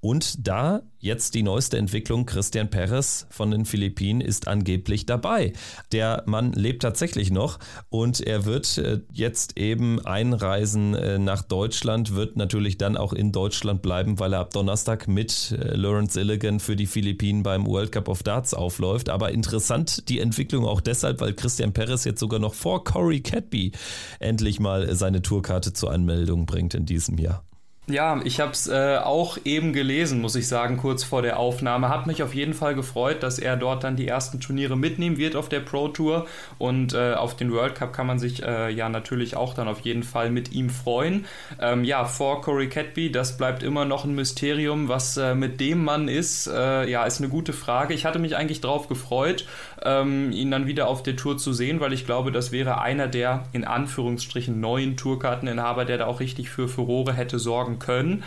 Und da jetzt die neueste Entwicklung, Christian Perez von den Philippinen ist angeblich dabei. Der Mann lebt tatsächlich noch und er wird äh, jetzt eben einreisen äh, nach Deutschland, wird natürlich dann auch in Deutschland bleiben, weil er ab Donnerstag mit äh, Lawrence Illigan für die Philippinen beim World Cup of Darts aufläuft. Aber interessant die Entwicklung auch deshalb, weil Christian Perez jetzt sogar noch vor Corey Cadby endlich mal seine Tourkarte zur Anmeldung bringt in diesem Jahr. Ja, ich habe es äh, auch eben gelesen, muss ich sagen, kurz vor der Aufnahme. Hat mich auf jeden Fall gefreut, dass er dort dann die ersten Turniere mitnehmen wird auf der Pro Tour. Und äh, auf den World Cup kann man sich äh, ja natürlich auch dann auf jeden Fall mit ihm freuen. Ähm, ja, vor Corey Catby, das bleibt immer noch ein Mysterium. Was äh, mit dem Mann ist, äh, ja, ist eine gute Frage. Ich hatte mich eigentlich drauf gefreut, ähm, ihn dann wieder auf der Tour zu sehen, weil ich glaube, das wäre einer der in Anführungsstrichen neuen Tourkarteninhaber, der da auch richtig für Furore hätte sorgen können.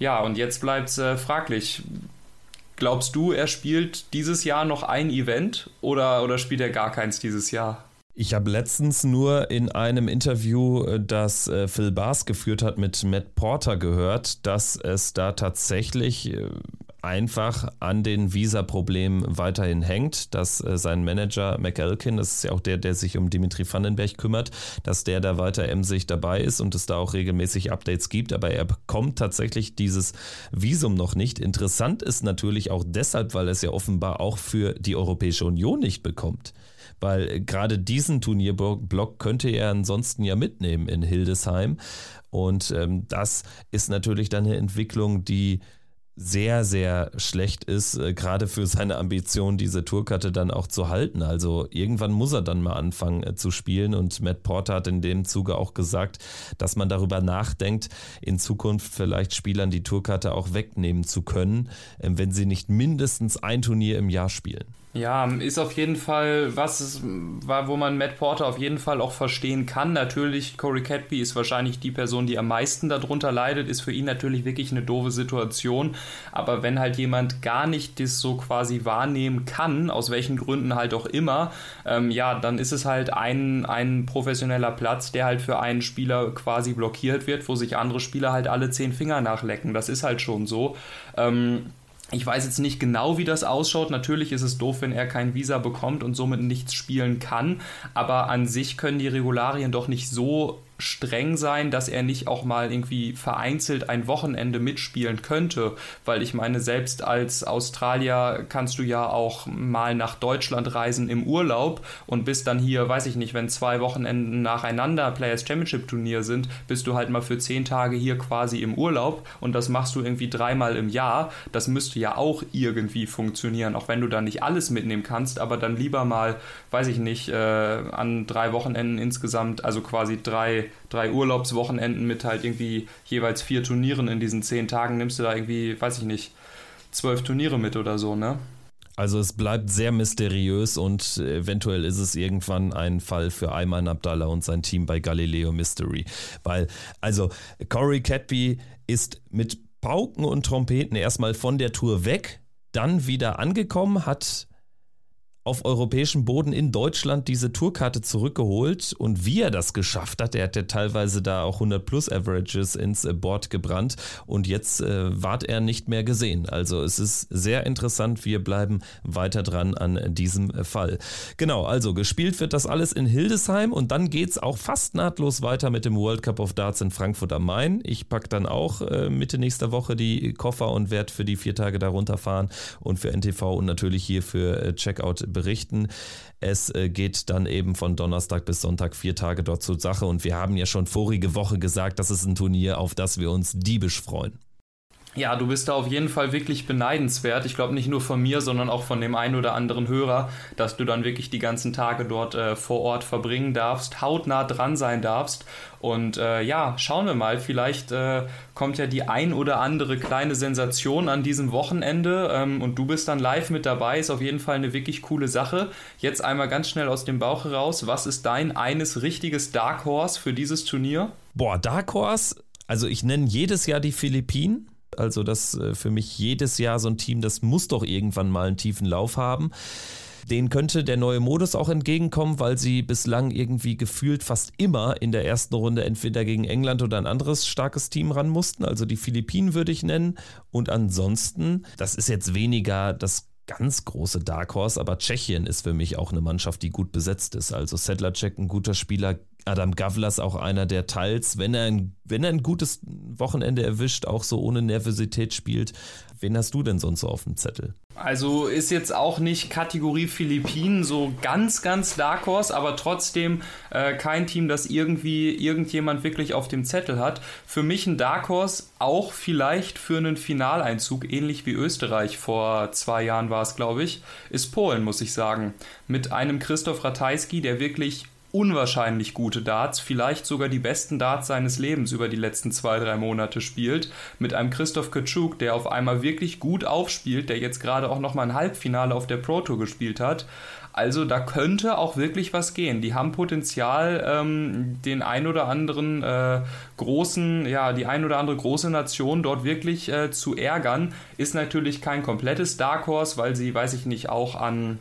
Ja, und jetzt bleibt es äh, fraglich. Glaubst du, er spielt dieses Jahr noch ein Event oder, oder spielt er gar keins dieses Jahr? Ich habe letztens nur in einem Interview, äh, das äh, Phil Bars geführt hat mit Matt Porter gehört, dass es da tatsächlich äh, einfach an den Visa-Problemen weiterhin hängt, dass äh, sein Manager McElkin, das ist ja auch der, der sich um Dimitri Vandenberg kümmert, dass der da weiter emsig dabei ist und es da auch regelmäßig Updates gibt, aber er bekommt tatsächlich dieses Visum noch nicht. Interessant ist natürlich auch deshalb, weil er es ja offenbar auch für die Europäische Union nicht bekommt weil gerade diesen Turnierblock könnte er ansonsten ja mitnehmen in Hildesheim. Und ähm, das ist natürlich dann eine Entwicklung, die sehr, sehr schlecht ist, äh, gerade für seine Ambition, diese Tourkarte dann auch zu halten. Also irgendwann muss er dann mal anfangen äh, zu spielen und Matt Porter hat in dem Zuge auch gesagt, dass man darüber nachdenkt, in Zukunft vielleicht Spielern die Tourkarte auch wegnehmen zu können, äh, wenn sie nicht mindestens ein Turnier im Jahr spielen. Ja, ist auf jeden Fall was, wo man Matt Porter auf jeden Fall auch verstehen kann. Natürlich, Corey Cadby ist wahrscheinlich die Person, die am meisten darunter leidet, ist für ihn natürlich wirklich eine doofe Situation. Aber wenn halt jemand gar nicht das so quasi wahrnehmen kann, aus welchen Gründen halt auch immer, ähm, ja, dann ist es halt ein, ein professioneller Platz, der halt für einen Spieler quasi blockiert wird, wo sich andere Spieler halt alle zehn Finger nachlecken. Das ist halt schon so. Ähm, ich weiß jetzt nicht genau, wie das ausschaut. Natürlich ist es doof, wenn er kein Visa bekommt und somit nichts spielen kann. Aber an sich können die Regularien doch nicht so streng sein, dass er nicht auch mal irgendwie vereinzelt ein Wochenende mitspielen könnte, weil ich meine, selbst als Australier kannst du ja auch mal nach Deutschland reisen im Urlaub und bist dann hier, weiß ich nicht, wenn zwei Wochenenden nacheinander Players Championship Turnier sind, bist du halt mal für zehn Tage hier quasi im Urlaub und das machst du irgendwie dreimal im Jahr. Das müsste ja auch irgendwie funktionieren, auch wenn du da nicht alles mitnehmen kannst, aber dann lieber mal, weiß ich nicht, äh, an drei Wochenenden insgesamt, also quasi drei drei, Urlaubswochenenden mit halt irgendwie jeweils vier Turnieren in diesen zehn Tagen nimmst du da irgendwie, weiß ich nicht, zwölf Turniere mit oder so, ne? Also es bleibt sehr mysteriös und eventuell ist es irgendwann ein Fall für Ayman Abdallah und sein Team bei Galileo Mystery. Weil, also Corey Cadby ist mit Pauken und Trompeten erstmal von der Tour weg, dann wieder angekommen, hat auf europäischem Boden in Deutschland diese Tourkarte zurückgeholt und wie er das geschafft hat, er hat ja teilweise da auch 100 plus Averages ins äh, Board gebrannt und jetzt äh, ward er nicht mehr gesehen. Also es ist sehr interessant, wir bleiben weiter dran an diesem Fall. Genau, also gespielt wird das alles in Hildesheim und dann geht es auch fast nahtlos weiter mit dem World Cup of Darts in Frankfurt am Main. Ich packe dann auch äh, Mitte nächster Woche die Koffer und werde für die vier Tage da runterfahren und für NTV und natürlich hier für äh, Checkout berichten. Es äh, geht dann eben von Donnerstag bis Sonntag vier Tage dort zur Sache und wir haben ja schon vorige Woche gesagt, das ist ein Turnier, auf das wir uns diebisch freuen. Ja, du bist da auf jeden Fall wirklich beneidenswert. Ich glaube nicht nur von mir, sondern auch von dem einen oder anderen Hörer, dass du dann wirklich die ganzen Tage dort äh, vor Ort verbringen darfst, hautnah dran sein darfst. Und äh, ja, schauen wir mal, vielleicht äh, kommt ja die ein oder andere kleine Sensation an diesem Wochenende ähm, und du bist dann live mit dabei. Ist auf jeden Fall eine wirklich coole Sache. Jetzt einmal ganz schnell aus dem Bauch heraus. Was ist dein eines richtiges Dark Horse für dieses Turnier? Boah, Dark Horse Also ich nenne jedes Jahr die Philippinen. Also das äh, für mich jedes Jahr so ein Team, das muss doch irgendwann mal einen tiefen Lauf haben. Den könnte der neue Modus auch entgegenkommen, weil sie bislang irgendwie gefühlt fast immer in der ersten Runde entweder gegen England oder ein anderes starkes Team ran mussten. Also die Philippinen würde ich nennen. Und ansonsten, das ist jetzt weniger das ganz große Dark Horse, aber Tschechien ist für mich auch eine Mannschaft, die gut besetzt ist. Also Sedlacek, ein guter Spieler, Adam Gavlas auch einer, der teils, wenn er, ein, wenn er ein gutes Wochenende erwischt, auch so ohne Nervosität spielt. Wen hast du denn sonst so auf dem Zettel? Also ist jetzt auch nicht Kategorie Philippinen so ganz, ganz Dark Horse, aber trotzdem äh, kein Team, das irgendwie irgendjemand wirklich auf dem Zettel hat. Für mich ein Dark Horse auch vielleicht für einen Finaleinzug, ähnlich wie Österreich vor zwei Jahren war es, glaube ich, ist Polen, muss ich sagen. Mit einem Christoph Ratajski, der wirklich unwahrscheinlich gute Darts, vielleicht sogar die besten Darts seines Lebens über die letzten zwei, drei Monate spielt, mit einem Christoph Kaczuk, der auf einmal wirklich gut aufspielt, der jetzt gerade auch nochmal ein Halbfinale auf der Pro Tour gespielt hat. Also da könnte auch wirklich was gehen. Die haben Potenzial, ähm, den ein oder anderen äh, großen, ja, die ein oder andere große Nation dort wirklich äh, zu ärgern. Ist natürlich kein komplettes Dark Horse, weil sie, weiß ich nicht, auch an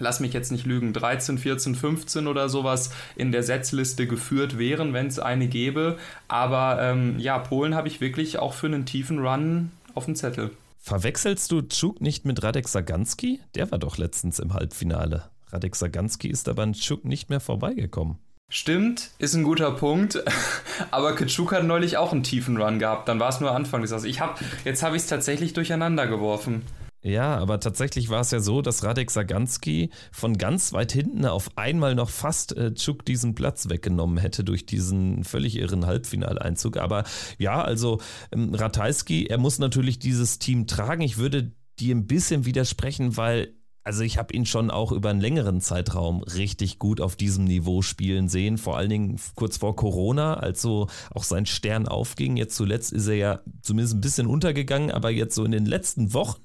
lass mich jetzt nicht lügen, 13, 14, 15 oder sowas in der Setzliste geführt wären, wenn es eine gäbe. Aber ähm, ja, Polen habe ich wirklich auch für einen tiefen Run auf dem Zettel. Verwechselst du Tschuk nicht mit Radek Saganski? Der war doch letztens im Halbfinale. Radek Saganski ist aber an Tschuk nicht mehr vorbeigekommen. Stimmt, ist ein guter Punkt. Aber Kitschuk hat neulich auch einen tiefen Run gehabt. Dann war es nur Anfang des Jahres. Ich hab, jetzt habe ich es tatsächlich durcheinander geworfen. Ja, aber tatsächlich war es ja so, dass Radek Saganski von ganz weit hinten auf einmal noch fast äh, Chuk diesen Platz weggenommen hätte durch diesen völlig irren Halbfinaleinzug. Aber ja, also ähm, Ratajski, er muss natürlich dieses Team tragen. Ich würde dir ein bisschen widersprechen, weil also ich habe ihn schon auch über einen längeren Zeitraum richtig gut auf diesem Niveau spielen sehen, vor allen Dingen kurz vor Corona, als so auch sein Stern aufging. Jetzt zuletzt ist er ja zumindest ein bisschen untergegangen, aber jetzt so in den letzten Wochen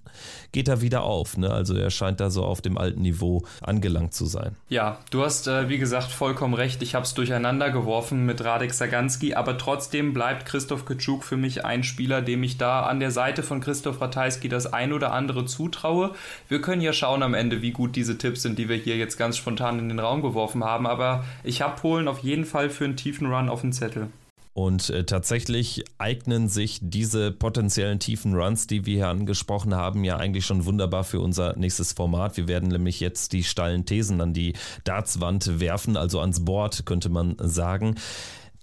geht er wieder auf. Ne? Also er scheint da so auf dem alten Niveau angelangt zu sein. Ja, du hast äh, wie gesagt vollkommen recht. Ich habe es durcheinander geworfen mit Radek Saganski, aber trotzdem bleibt Christoph Kitschuk für mich ein Spieler, dem ich da an der Seite von Christoph Ratajski das ein oder andere zutraue. Wir können ja schauen am Ende, wie gut diese Tipps sind, die wir hier jetzt ganz spontan in den Raum geworfen haben, aber ich habe Polen auf jeden Fall für einen tiefen Run auf dem Zettel. Und äh, tatsächlich eignen sich diese potenziellen tiefen Runs, die wir hier angesprochen haben, ja eigentlich schon wunderbar für unser nächstes Format. Wir werden nämlich jetzt die steilen Thesen an die Dartswand werfen, also ans Board, könnte man sagen.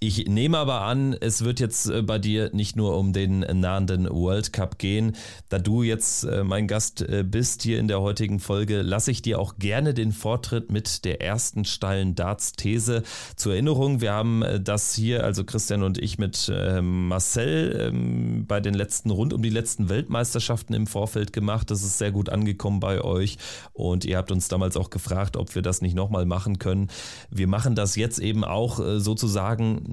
Ich nehme aber an, es wird jetzt äh, bei dir nicht nur um den nahenden World Cup gehen. Da du jetzt äh, mein Gast äh, bist hier in der heutigen Folge, lasse ich dir auch gerne den Vortritt mit der ersten steilen Darts-These. Zur Erinnerung, wir haben das hier, also Christian und ich mit Marcel ähm, bei den letzten, rund um die letzten Weltmeisterschaften im Vorfeld gemacht. Das ist sehr gut angekommen bei euch und ihr habt uns damals auch gefragt, ob wir das nicht nochmal machen können. Wir machen das jetzt eben auch sozusagen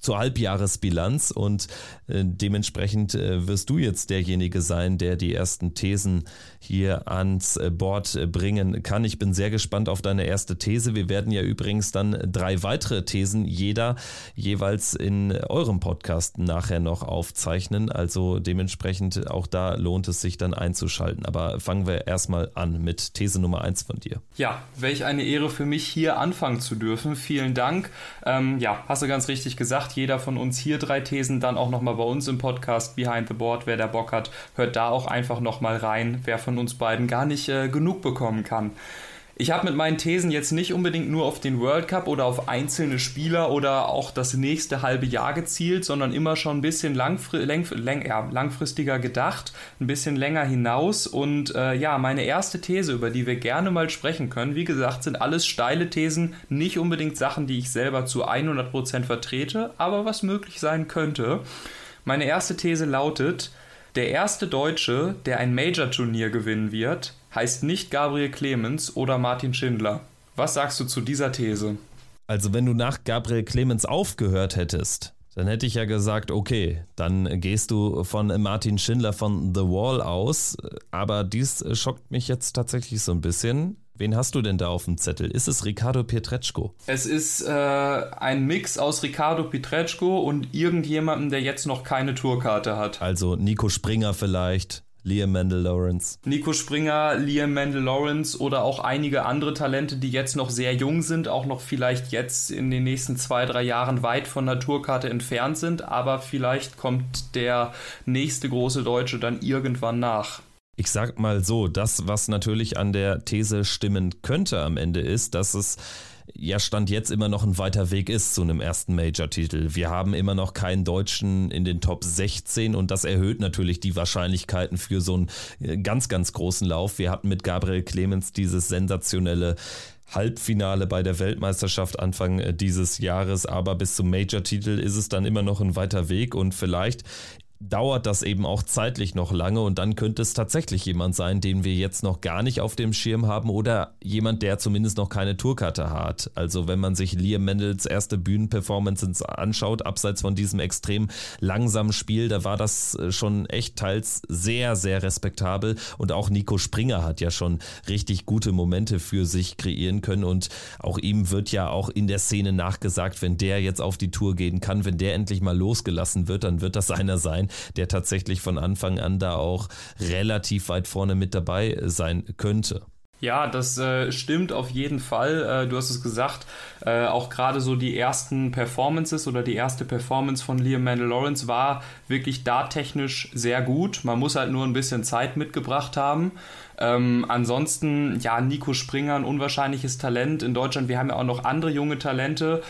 zur Halbjahresbilanz und äh, dementsprechend äh, wirst du jetzt derjenige sein, der die ersten Thesen hier ans äh, Board bringen kann. Ich bin sehr gespannt auf deine erste These. Wir werden ja übrigens dann drei weitere Thesen jeder jeweils in eurem Podcast nachher noch aufzeichnen. Also dementsprechend auch da lohnt es sich dann einzuschalten. Aber fangen wir erstmal an mit These Nummer eins von dir. Ja, welch eine Ehre für mich hier anfangen zu dürfen. Vielen Dank. Ähm, ja, hast du ganz richtig gesagt, jeder von uns hier drei Thesen, dann auch nochmal bei uns im Podcast Behind the Board. Wer da Bock hat, hört da auch einfach nochmal rein, wer von uns beiden gar nicht äh, genug bekommen kann. Ich habe mit meinen Thesen jetzt nicht unbedingt nur auf den World Cup oder auf einzelne Spieler oder auch das nächste halbe Jahr gezielt, sondern immer schon ein bisschen langfri lang ja, langfristiger gedacht, ein bisschen länger hinaus. Und äh, ja, meine erste These, über die wir gerne mal sprechen können, wie gesagt, sind alles steile Thesen, nicht unbedingt Sachen, die ich selber zu 100% vertrete, aber was möglich sein könnte. Meine erste These lautet, der erste Deutsche, der ein Major-Turnier gewinnen wird, heißt nicht Gabriel Clemens oder Martin Schindler. Was sagst du zu dieser These? Also wenn du nach Gabriel Clemens aufgehört hättest, Dann hätte ich ja gesagt, okay, dann gehst du von Martin Schindler von The Wall aus. Aber dies schockt mich jetzt tatsächlich so ein bisschen. Wen hast du denn da auf dem Zettel? Ist es Ricardo Pietreczko? Es ist äh, ein Mix aus Ricardo Pietreczko und irgendjemandem, der jetzt noch keine Tourkarte hat. Also Nico Springer vielleicht. Liam Mendel Lawrence. Nico Springer, Liam Mendel Lawrence oder auch einige andere Talente, die jetzt noch sehr jung sind, auch noch vielleicht jetzt in den nächsten zwei, drei Jahren weit von der Tourkarte entfernt sind, aber vielleicht kommt der nächste große Deutsche dann irgendwann nach. Ich sag mal so, das, was natürlich an der These stimmen könnte am Ende ist, dass es ja Stand jetzt immer noch ein weiter Weg ist zu einem ersten Major-Titel. Wir haben immer noch keinen Deutschen in den Top 16 und das erhöht natürlich die Wahrscheinlichkeiten für so einen äh, ganz, ganz großen Lauf. Wir hatten mit Gabriel Clemens dieses sensationelle Halbfinale bei der Weltmeisterschaft Anfang äh, dieses Jahres, aber bis zum Major-Titel ist es dann immer noch ein weiter Weg und vielleicht dauert das eben auch zeitlich noch lange und dann könnte es tatsächlich jemand sein, den wir jetzt noch gar nicht auf dem Schirm haben oder jemand, der zumindest noch keine Tourkarte hat. Also wenn man sich Liam Mendels erste Bühnenperformances anschaut, abseits von diesem extrem langsamen Spiel, da war das äh, schon echt teils sehr, sehr respektabel und auch Nico Springer hat ja schon richtig gute Momente für sich kreieren können und auch ihm wird ja auch in der Szene nachgesagt, wenn der jetzt auf die Tour gehen kann, wenn der endlich mal losgelassen wird, dann wird das einer sein, der tatsächlich von Anfang an da auch relativ weit vorne mit dabei sein könnte. Ja, das äh, stimmt auf jeden Fall. Äh, du hast es gesagt, äh, auch gerade so die ersten Performances oder die erste Performance von Liam Mandel Lawrence war wirklich darttechnisch sehr gut. Man muss halt nur ein bisschen Zeit mitgebracht haben. Ähm, ansonsten, ja, Nico Springer, ein unwahrscheinliches Talent in Deutschland. Wir haben ja auch noch andere junge Talente,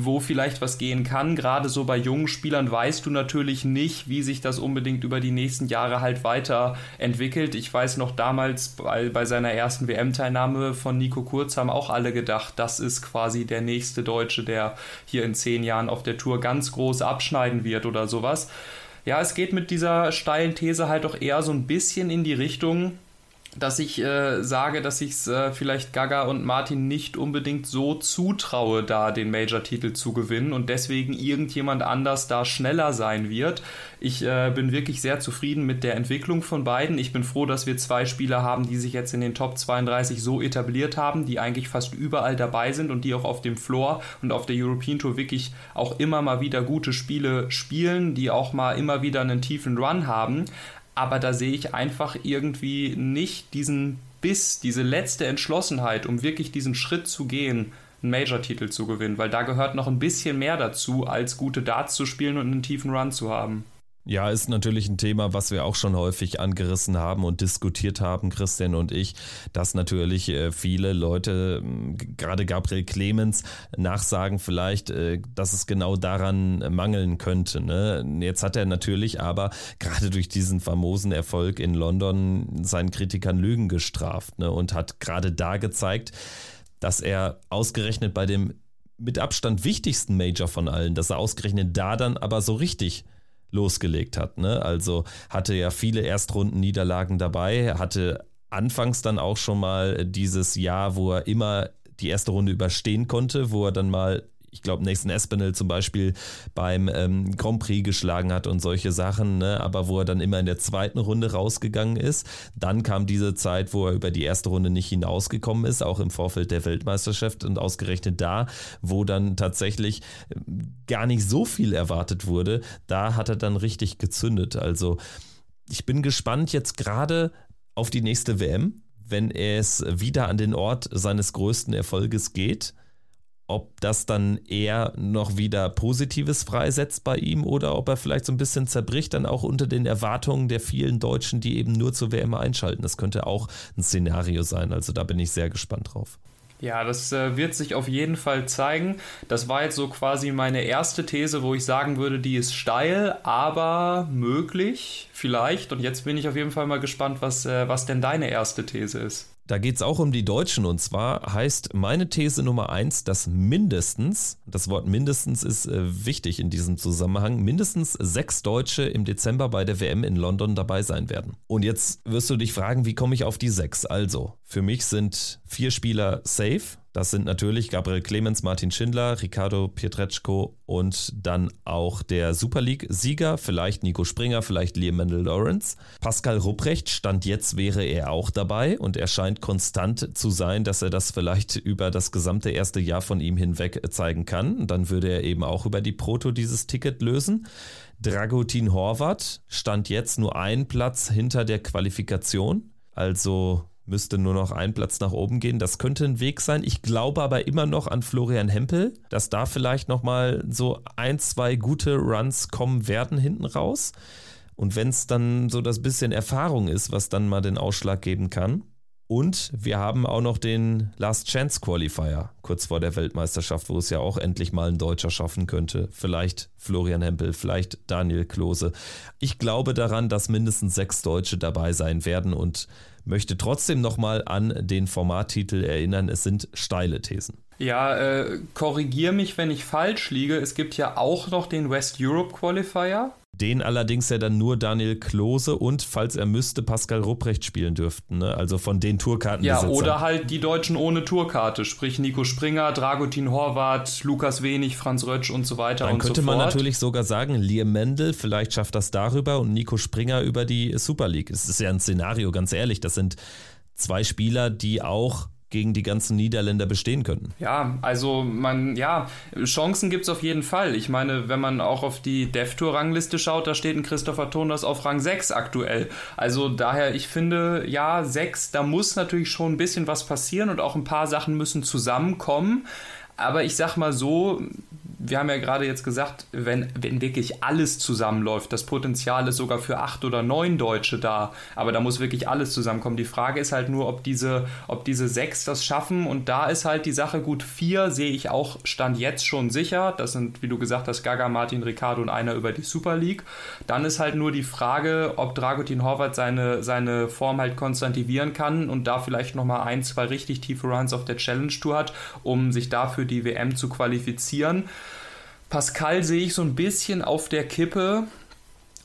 wo vielleicht was gehen kann. Gerade so bei jungen Spielern weißt du natürlich nicht, wie sich das unbedingt über die nächsten Jahre halt weiterentwickelt. Ich weiß noch damals bei, bei seiner ersten WM-Teilnahme von Nico Kurz haben auch alle gedacht, das ist quasi der nächste Deutsche, der hier in zehn Jahren auf der Tour ganz groß abschneiden wird oder sowas. Ja, es geht mit dieser steilen These halt auch eher so ein bisschen in die Richtung, dass ich äh, sage, dass ich es äh, vielleicht Gaga und Martin nicht unbedingt so zutraue, da den Major-Titel zu gewinnen und deswegen irgendjemand anders da schneller sein wird. Ich äh, bin wirklich sehr zufrieden mit der Entwicklung von beiden. Ich bin froh, dass wir zwei Spieler haben, die sich jetzt in den Top 32 so etabliert haben, die eigentlich fast überall dabei sind und die auch auf dem Floor und auf der European Tour wirklich auch immer mal wieder gute Spiele spielen, die auch mal immer wieder einen tiefen Run haben aber da sehe ich einfach irgendwie nicht diesen Biss, diese letzte Entschlossenheit, um wirklich diesen Schritt zu gehen, einen Major-Titel zu gewinnen, weil da gehört noch ein bisschen mehr dazu, als gute Darts zu spielen und einen tiefen Run zu haben. Ja, ist natürlich ein Thema, was wir auch schon häufig angerissen haben und diskutiert haben, Christian und ich, dass natürlich äh, viele Leute, gerade Gabriel Clemens, nachsagen vielleicht, äh, dass es genau daran mangeln könnte. Ne? Jetzt hat er natürlich aber gerade durch diesen famosen Erfolg in London seinen Kritikern Lügen gestraft ne? und hat gerade da gezeigt, dass er ausgerechnet bei dem mit Abstand wichtigsten Major von allen, dass er ausgerechnet da dann aber so richtig losgelegt hat. Ne? Also hatte ja viele Erstrunden-Niederlagen dabei, hatte anfangs dann auch schon mal dieses Jahr, wo er immer die erste Runde überstehen konnte, wo er dann mal ich glaube, Nathan Espinel zum Beispiel beim ähm, Grand Prix geschlagen hat und solche Sachen, ne? aber wo er dann immer in der zweiten Runde rausgegangen ist. Dann kam diese Zeit, wo er über die erste Runde nicht hinausgekommen ist, auch im Vorfeld der Weltmeisterschaft und ausgerechnet da, wo dann tatsächlich ähm, gar nicht so viel erwartet wurde, da hat er dann richtig gezündet. Also ich bin gespannt jetzt gerade auf die nächste WM, wenn es wieder an den Ort seines größten Erfolges geht ob das dann eher noch wieder Positives freisetzt bei ihm oder ob er vielleicht so ein bisschen zerbricht, dann auch unter den Erwartungen der vielen Deutschen, die eben nur zur WM einschalten. Das könnte auch ein Szenario sein. Also da bin ich sehr gespannt drauf. Ja, das äh, wird sich auf jeden Fall zeigen. Das war jetzt so quasi meine erste These, wo ich sagen würde, die ist steil, aber möglich, vielleicht. Und jetzt bin ich auf jeden Fall mal gespannt, was, äh, was denn deine erste These ist. Da geht es auch um die Deutschen und zwar heißt meine These Nummer eins, dass mindestens, das Wort mindestens ist äh, wichtig in diesem Zusammenhang, mindestens sechs Deutsche im Dezember bei der WM in London dabei sein werden. Und jetzt wirst du dich fragen, wie komme ich auf die sechs? Also, Für mich sind vier Spieler safe. Das sind natürlich Gabriel Clemens, Martin Schindler, Ricardo Pietreczko und dann auch der Super League-Sieger, vielleicht Nico Springer, vielleicht Liam Mendel Lawrence. Pascal Rupprecht stand jetzt, wäre er auch dabei und er scheint konstant zu sein, dass er das vielleicht über das gesamte erste Jahr von ihm hinweg zeigen kann. dann würde er eben auch über die Proto dieses Ticket lösen. Dragutin Horvath stand jetzt nur ein Platz hinter der Qualifikation. Also müsste nur noch ein Platz nach oben gehen. Das könnte ein Weg sein. Ich glaube aber immer noch an Florian Hempel, dass da vielleicht nochmal so ein, zwei gute Runs kommen werden hinten raus. Und wenn es dann so das bisschen Erfahrung ist, was dann mal den Ausschlag geben kann. Und wir haben auch noch den Last Chance Qualifier kurz vor der Weltmeisterschaft, wo es ja auch endlich mal ein Deutscher schaffen könnte. Vielleicht Florian Hempel, vielleicht Daniel Klose. Ich glaube daran, dass mindestens sechs Deutsche dabei sein werden und möchte trotzdem nochmal an den Formattitel erinnern. Es sind steile Thesen. Ja, äh, korrigier mich, wenn ich falsch liege. Es gibt ja auch noch den West Europe Qualifier. Den allerdings ja dann nur Daniel Klose und, falls er müsste, Pascal Rupprecht spielen dürften. Ne? Also von den Tourkarten. Ja, oder halt die Deutschen ohne Tourkarte, sprich Nico Springer, Dragutin Horvath, Lukas Wenig, Franz Rötsch und so weiter dann und so fort. Dann könnte man natürlich sogar sagen, Liam Mendel, vielleicht schafft das darüber und Nico Springer über die Super League. Es ist ja ein Szenario, ganz ehrlich. Das sind zwei Spieler, die auch gegen die ganzen Niederländer bestehen könnten. Ja, also man, ja, Chancen gibt es auf jeden Fall. Ich meine, wenn man auch auf die Dev-Tour-Rangliste schaut, da steht ein Christopher Toners auf Rang 6 aktuell. Also daher, ich finde, ja, 6, da muss natürlich schon ein bisschen was passieren und auch ein paar Sachen müssen zusammenkommen. Aber ich sag mal so, wir haben ja gerade jetzt gesagt, wenn, wenn wirklich alles zusammenläuft, das Potenzial ist sogar für acht oder neun Deutsche da, aber da muss wirklich alles zusammenkommen. Die Frage ist halt nur, ob diese, ob diese sechs das schaffen und da ist halt die Sache gut. Vier sehe ich auch Stand jetzt schon sicher. Das sind, wie du gesagt hast, Gaga, Martin, Ricardo und einer über die Super League. Dann ist halt nur die Frage, ob Dragutin Horvath seine, seine Form halt konstantivieren kann und da vielleicht nochmal ein, zwei richtig tiefe Runs auf der Challenge Tour hat, um sich dafür die WM zu qualifizieren. Pascal sehe ich so ein bisschen auf der Kippe.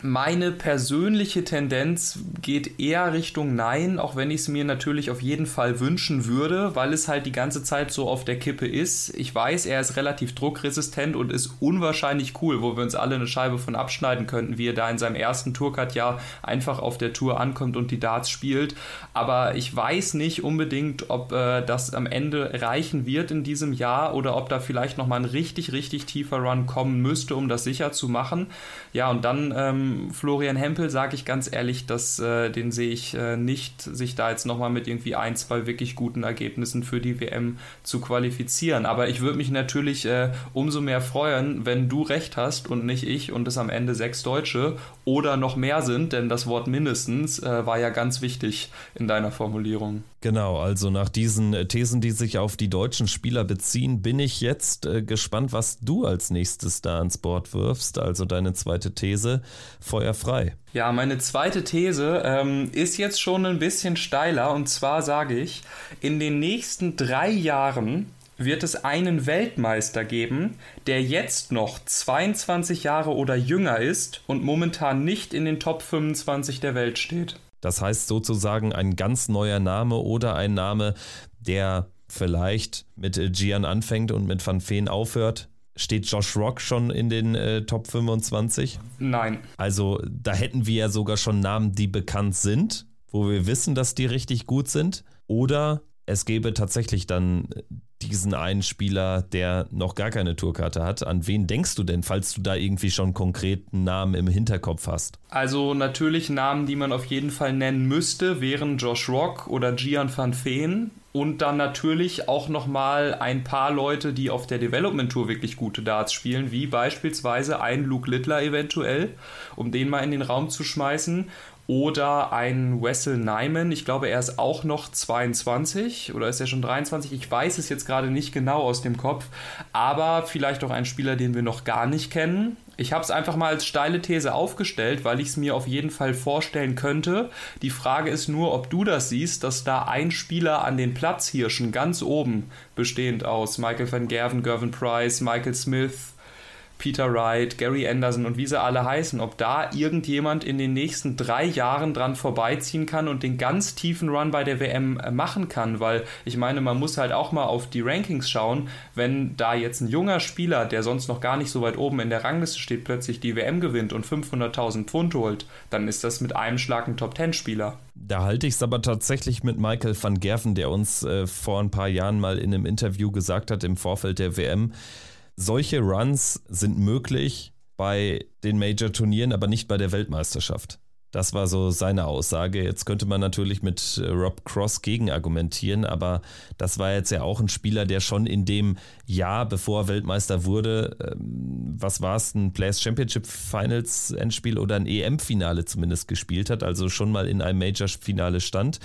Meine persönliche Tendenz geht eher Richtung Nein, auch wenn ich es mir natürlich auf jeden Fall wünschen würde, weil es halt die ganze Zeit so auf der Kippe ist. Ich weiß, er ist relativ druckresistent und ist unwahrscheinlich cool, wo wir uns alle eine Scheibe von abschneiden könnten, wie er da in seinem ersten Tourcard-Jahr einfach auf der Tour ankommt und die Darts spielt. Aber ich weiß nicht unbedingt, ob äh, das am Ende reichen wird in diesem Jahr oder ob da vielleicht nochmal ein richtig, richtig tiefer Run kommen müsste, um das sicher zu machen. Ja, und dann ähm, Florian Hempel, sage ich ganz ehrlich, dass, äh, den sehe ich äh, nicht, sich da jetzt nochmal mit irgendwie ein, zwei wirklich guten Ergebnissen für die WM zu qualifizieren. Aber ich würde mich natürlich äh, umso mehr freuen, wenn du recht hast und nicht ich und es am Ende sechs Deutsche oder noch mehr sind, denn das Wort mindestens äh, war ja ganz wichtig in deiner Formulierung. Genau, also nach diesen äh, Thesen, die sich auf die deutschen Spieler beziehen, bin ich jetzt äh, gespannt, was du als nächstes da ans Board wirfst. Also deine zweite These, Feuer frei. Ja, meine zweite These ähm, ist jetzt schon ein bisschen steiler und zwar sage ich, in den nächsten drei Jahren wird es einen Weltmeister geben, der jetzt noch 22 Jahre oder jünger ist und momentan nicht in den Top 25 der Welt steht. Das heißt sozusagen ein ganz neuer Name oder ein Name, der vielleicht mit Gian anfängt und mit Van Feen aufhört. Steht Josh Rock schon in den äh, Top 25? Nein. Also da hätten wir ja sogar schon Namen, die bekannt sind, wo wir wissen, dass die richtig gut sind. Oder es gäbe tatsächlich dann diesen einen Spieler, der noch gar keine Tourkarte hat. An wen denkst du denn, falls du da irgendwie schon konkreten Namen im Hinterkopf hast? Also natürlich Namen, die man auf jeden Fall nennen müsste, wären Josh Rock oder Gian van Veen. Und dann natürlich auch nochmal ein paar Leute, die auf der Development Tour wirklich gute Darts spielen, wie beispielsweise ein Luke Littler eventuell, um den mal in den Raum zu schmeißen oder ein Wessel Nyman. Ich glaube, er ist auch noch 22 oder ist er schon 23. Ich weiß es jetzt gerade nicht genau aus dem Kopf, aber vielleicht auch ein Spieler, den wir noch gar nicht kennen. Ich habe es einfach mal als steile These aufgestellt, weil ich es mir auf jeden Fall vorstellen könnte. Die Frage ist nur, ob du das siehst, dass da ein Spieler an den Platzhirschen ganz oben, bestehend aus Michael van Gerven, Gervin Price, Michael Smith, Peter Wright, Gary Anderson und wie sie alle heißen, ob da irgendjemand in den nächsten drei Jahren dran vorbeiziehen kann und den ganz tiefen Run bei der WM äh, machen kann, weil ich meine, man muss halt auch mal auf die Rankings schauen, wenn da jetzt ein junger Spieler, der sonst noch gar nicht so weit oben in der Rangliste steht, plötzlich die WM gewinnt und 500.000 Pfund holt, dann ist das mit einem Schlag ein Top-10-Spieler. Da halte ich es aber tatsächlich mit Michael van Gerven, der uns äh, vor ein paar Jahren mal in einem Interview gesagt hat im Vorfeld der WM, solche Runs sind möglich bei den Major-Turnieren, aber nicht bei der Weltmeisterschaft. Das war so seine Aussage. Jetzt könnte man natürlich mit äh, Rob Cross gegen argumentieren, aber das war jetzt ja auch ein Spieler, der schon in dem Jahr, bevor er Weltmeister wurde, ähm, was war es, ein Players Championship Finals Endspiel oder ein EM-Finale zumindest gespielt hat, also schon mal in einem Major-Finale stand.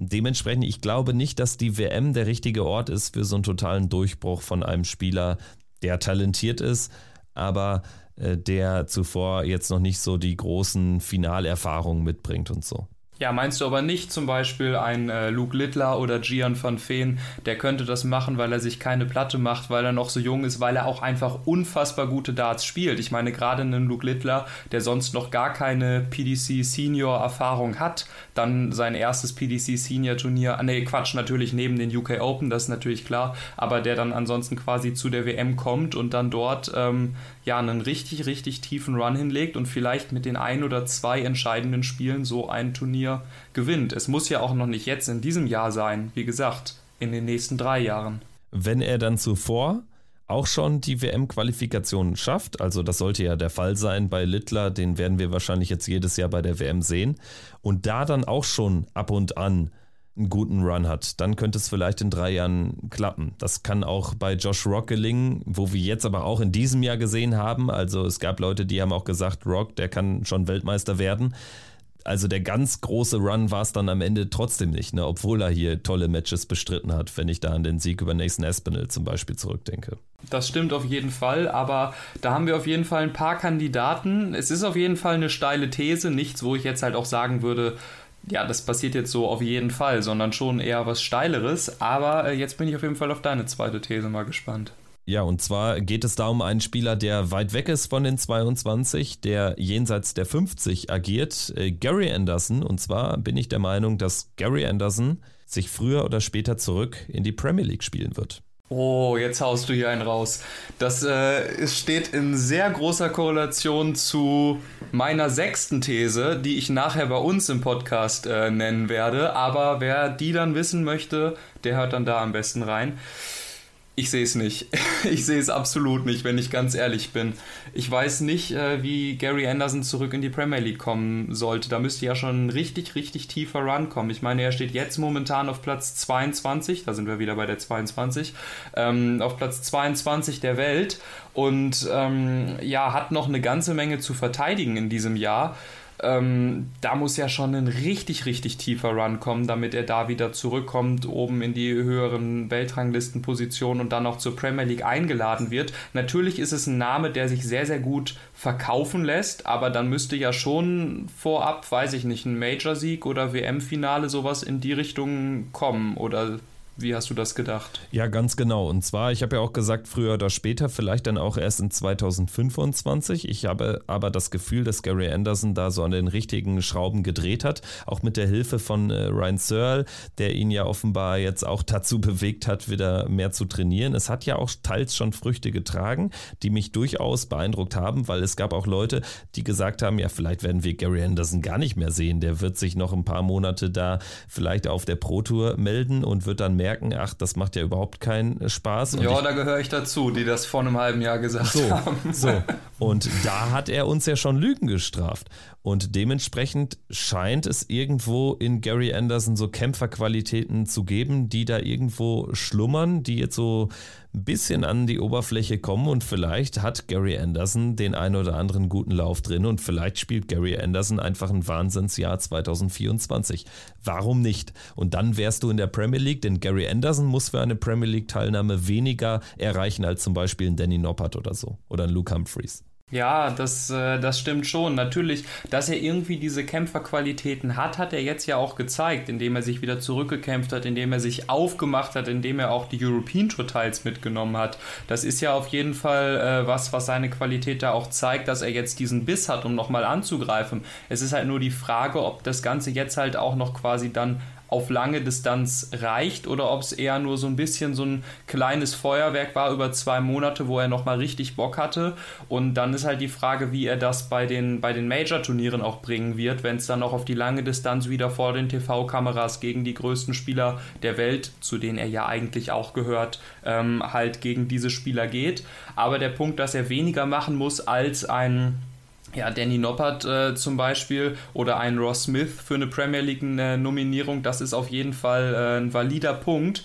Dementsprechend, ich glaube nicht, dass die WM der richtige Ort ist für so einen totalen Durchbruch von einem Spieler, der talentiert ist, aber äh, der zuvor jetzt noch nicht so die großen Finalerfahrungen mitbringt und so. Ja, meinst du aber nicht zum Beispiel ein äh, Luke Littler oder Gian van Veen, der könnte das machen, weil er sich keine Platte macht, weil er noch so jung ist, weil er auch einfach unfassbar gute Darts spielt. Ich meine, gerade einen Luke Littler, der sonst noch gar keine PDC Senior Erfahrung hat, dann sein erstes PDC Senior Turnier, ah, nee, Quatsch, natürlich neben den UK Open, das ist natürlich klar, aber der dann ansonsten quasi zu der WM kommt und dann dort ähm, ja einen richtig, richtig tiefen Run hinlegt und vielleicht mit den ein oder zwei entscheidenden Spielen so ein Turnier gewinnt. Es muss ja auch noch nicht jetzt in diesem Jahr sein, wie gesagt, in den nächsten drei Jahren. Wenn er dann zuvor auch schon die WM-Qualifikation schafft, also das sollte ja der Fall sein bei Littler, den werden wir wahrscheinlich jetzt jedes Jahr bei der WM sehen, und da dann auch schon ab und an einen guten Run hat, dann könnte es vielleicht in drei Jahren klappen. Das kann auch bei Josh Rock gelingen, wo wir jetzt aber auch in diesem Jahr gesehen haben. Also es gab Leute, die haben auch gesagt, Rock, der kann schon Weltmeister werden. Also der ganz große Run war es dann am Ende trotzdem nicht, ne? obwohl er hier tolle Matches bestritten hat, wenn ich da an den Sieg über Nathan Espinel zum Beispiel zurückdenke. Das stimmt auf jeden Fall, aber da haben wir auf jeden Fall ein paar Kandidaten. Es ist auf jeden Fall eine steile These, nichts, wo ich jetzt halt auch sagen würde, ja, das passiert jetzt so auf jeden Fall, sondern schon eher was Steileres. Aber äh, jetzt bin ich auf jeden Fall auf deine zweite These mal gespannt. Ja, und zwar geht es da um einen Spieler, der weit weg ist von den 22, der jenseits der 50 agiert, äh, Gary Anderson. Und zwar bin ich der Meinung, dass Gary Anderson sich früher oder später zurück in die Premier League spielen wird. Oh, jetzt haust du hier einen raus. Das äh, steht in sehr großer Korrelation zu meiner sechsten These, die ich nachher bei uns im Podcast äh, nennen werde. Aber wer die dann wissen möchte, der hört dann da am besten rein. Ich sehe es nicht. Ich sehe es absolut nicht, wenn ich ganz ehrlich bin. Ich weiß nicht, äh, wie Gary Anderson zurück in die Premier League kommen sollte. Da müsste ja schon ein richtig, richtig tiefer Run kommen. Ich meine, er steht jetzt momentan auf Platz 22, da sind wir wieder bei der 22, ähm, auf Platz 22 der Welt und ähm, ja, hat noch eine ganze Menge zu verteidigen in diesem Jahr. Ähm, da muss ja schon ein richtig, richtig tiefer Run kommen, damit er da wieder zurückkommt, oben in die höheren Weltranglistenpositionen und dann auch zur Premier League eingeladen wird. Natürlich ist es ein Name, der sich sehr, sehr gut verkaufen lässt, aber dann müsste ja schon vorab, weiß ich nicht, ein Major-Sieg oder WM-Finale sowas in die Richtung kommen oder wie hast du das gedacht? Ja, ganz genau. Und zwar, ich habe ja auch gesagt, früher oder später, vielleicht dann auch erst in 2025. Ich habe aber das Gefühl, dass Gary Anderson da so an den richtigen Schrauben gedreht hat, auch mit der Hilfe von äh, Ryan Searle, der ihn ja offenbar jetzt auch dazu bewegt hat, wieder mehr zu trainieren. Es hat ja auch teils schon Früchte getragen, die mich durchaus beeindruckt haben, weil es gab auch Leute, die gesagt haben, ja, vielleicht werden wir Gary Anderson gar nicht mehr sehen. Der wird sich noch ein paar Monate da vielleicht auf der Pro Tour melden und wird dann mehr merken, ach, das macht ja überhaupt keinen Spaß. Und ja, da gehöre ich dazu, die das vor einem halben Jahr gesagt so, haben. So, und da hat er uns ja schon Lügen gestraft. Und dementsprechend scheint es irgendwo in Gary Anderson so Kämpferqualitäten zu geben, die da irgendwo schlummern, die jetzt so ein bisschen an die Oberfläche kommen und vielleicht hat Gary Anderson den einen oder anderen guten Lauf drin und vielleicht spielt Gary Anderson einfach ein Wahnsinnsjahr 2024. Warum nicht? Und dann wärst du in der Premier League, denn Gary Anderson muss für eine Premier League Teilnahme weniger erreichen als zum Beispiel ein Danny Noppert oder so oder ein Luke Humphreys. Ja, das, äh, das stimmt schon. Natürlich, dass er irgendwie diese Kämpferqualitäten hat, hat er jetzt ja auch gezeigt, indem er sich wieder zurückgekämpft hat, indem er sich aufgemacht hat, indem er auch die European Tour Teils mitgenommen hat. Das ist ja auf jeden Fall äh, was, was seine Qualität da auch zeigt, dass er jetzt diesen Biss hat, um nochmal anzugreifen. Es ist halt nur die Frage, ob das Ganze jetzt halt auch noch quasi dann auf lange Distanz reicht oder ob es eher nur so ein bisschen so ein kleines Feuerwerk war über zwei Monate, wo er nochmal richtig Bock hatte. Und dann ist halt die Frage, wie er das bei den, bei den Major-Turnieren auch bringen wird, wenn es dann auch auf die lange Distanz wieder vor den TV-Kameras gegen die größten Spieler der Welt, zu denen er ja eigentlich auch gehört, ähm, halt gegen diese Spieler geht. Aber der Punkt, dass er weniger machen muss als ein ja, Danny Noppert äh, zum Beispiel oder ein Ross Smith für eine Premier League-Nominierung, das ist auf jeden Fall äh, ein valider Punkt.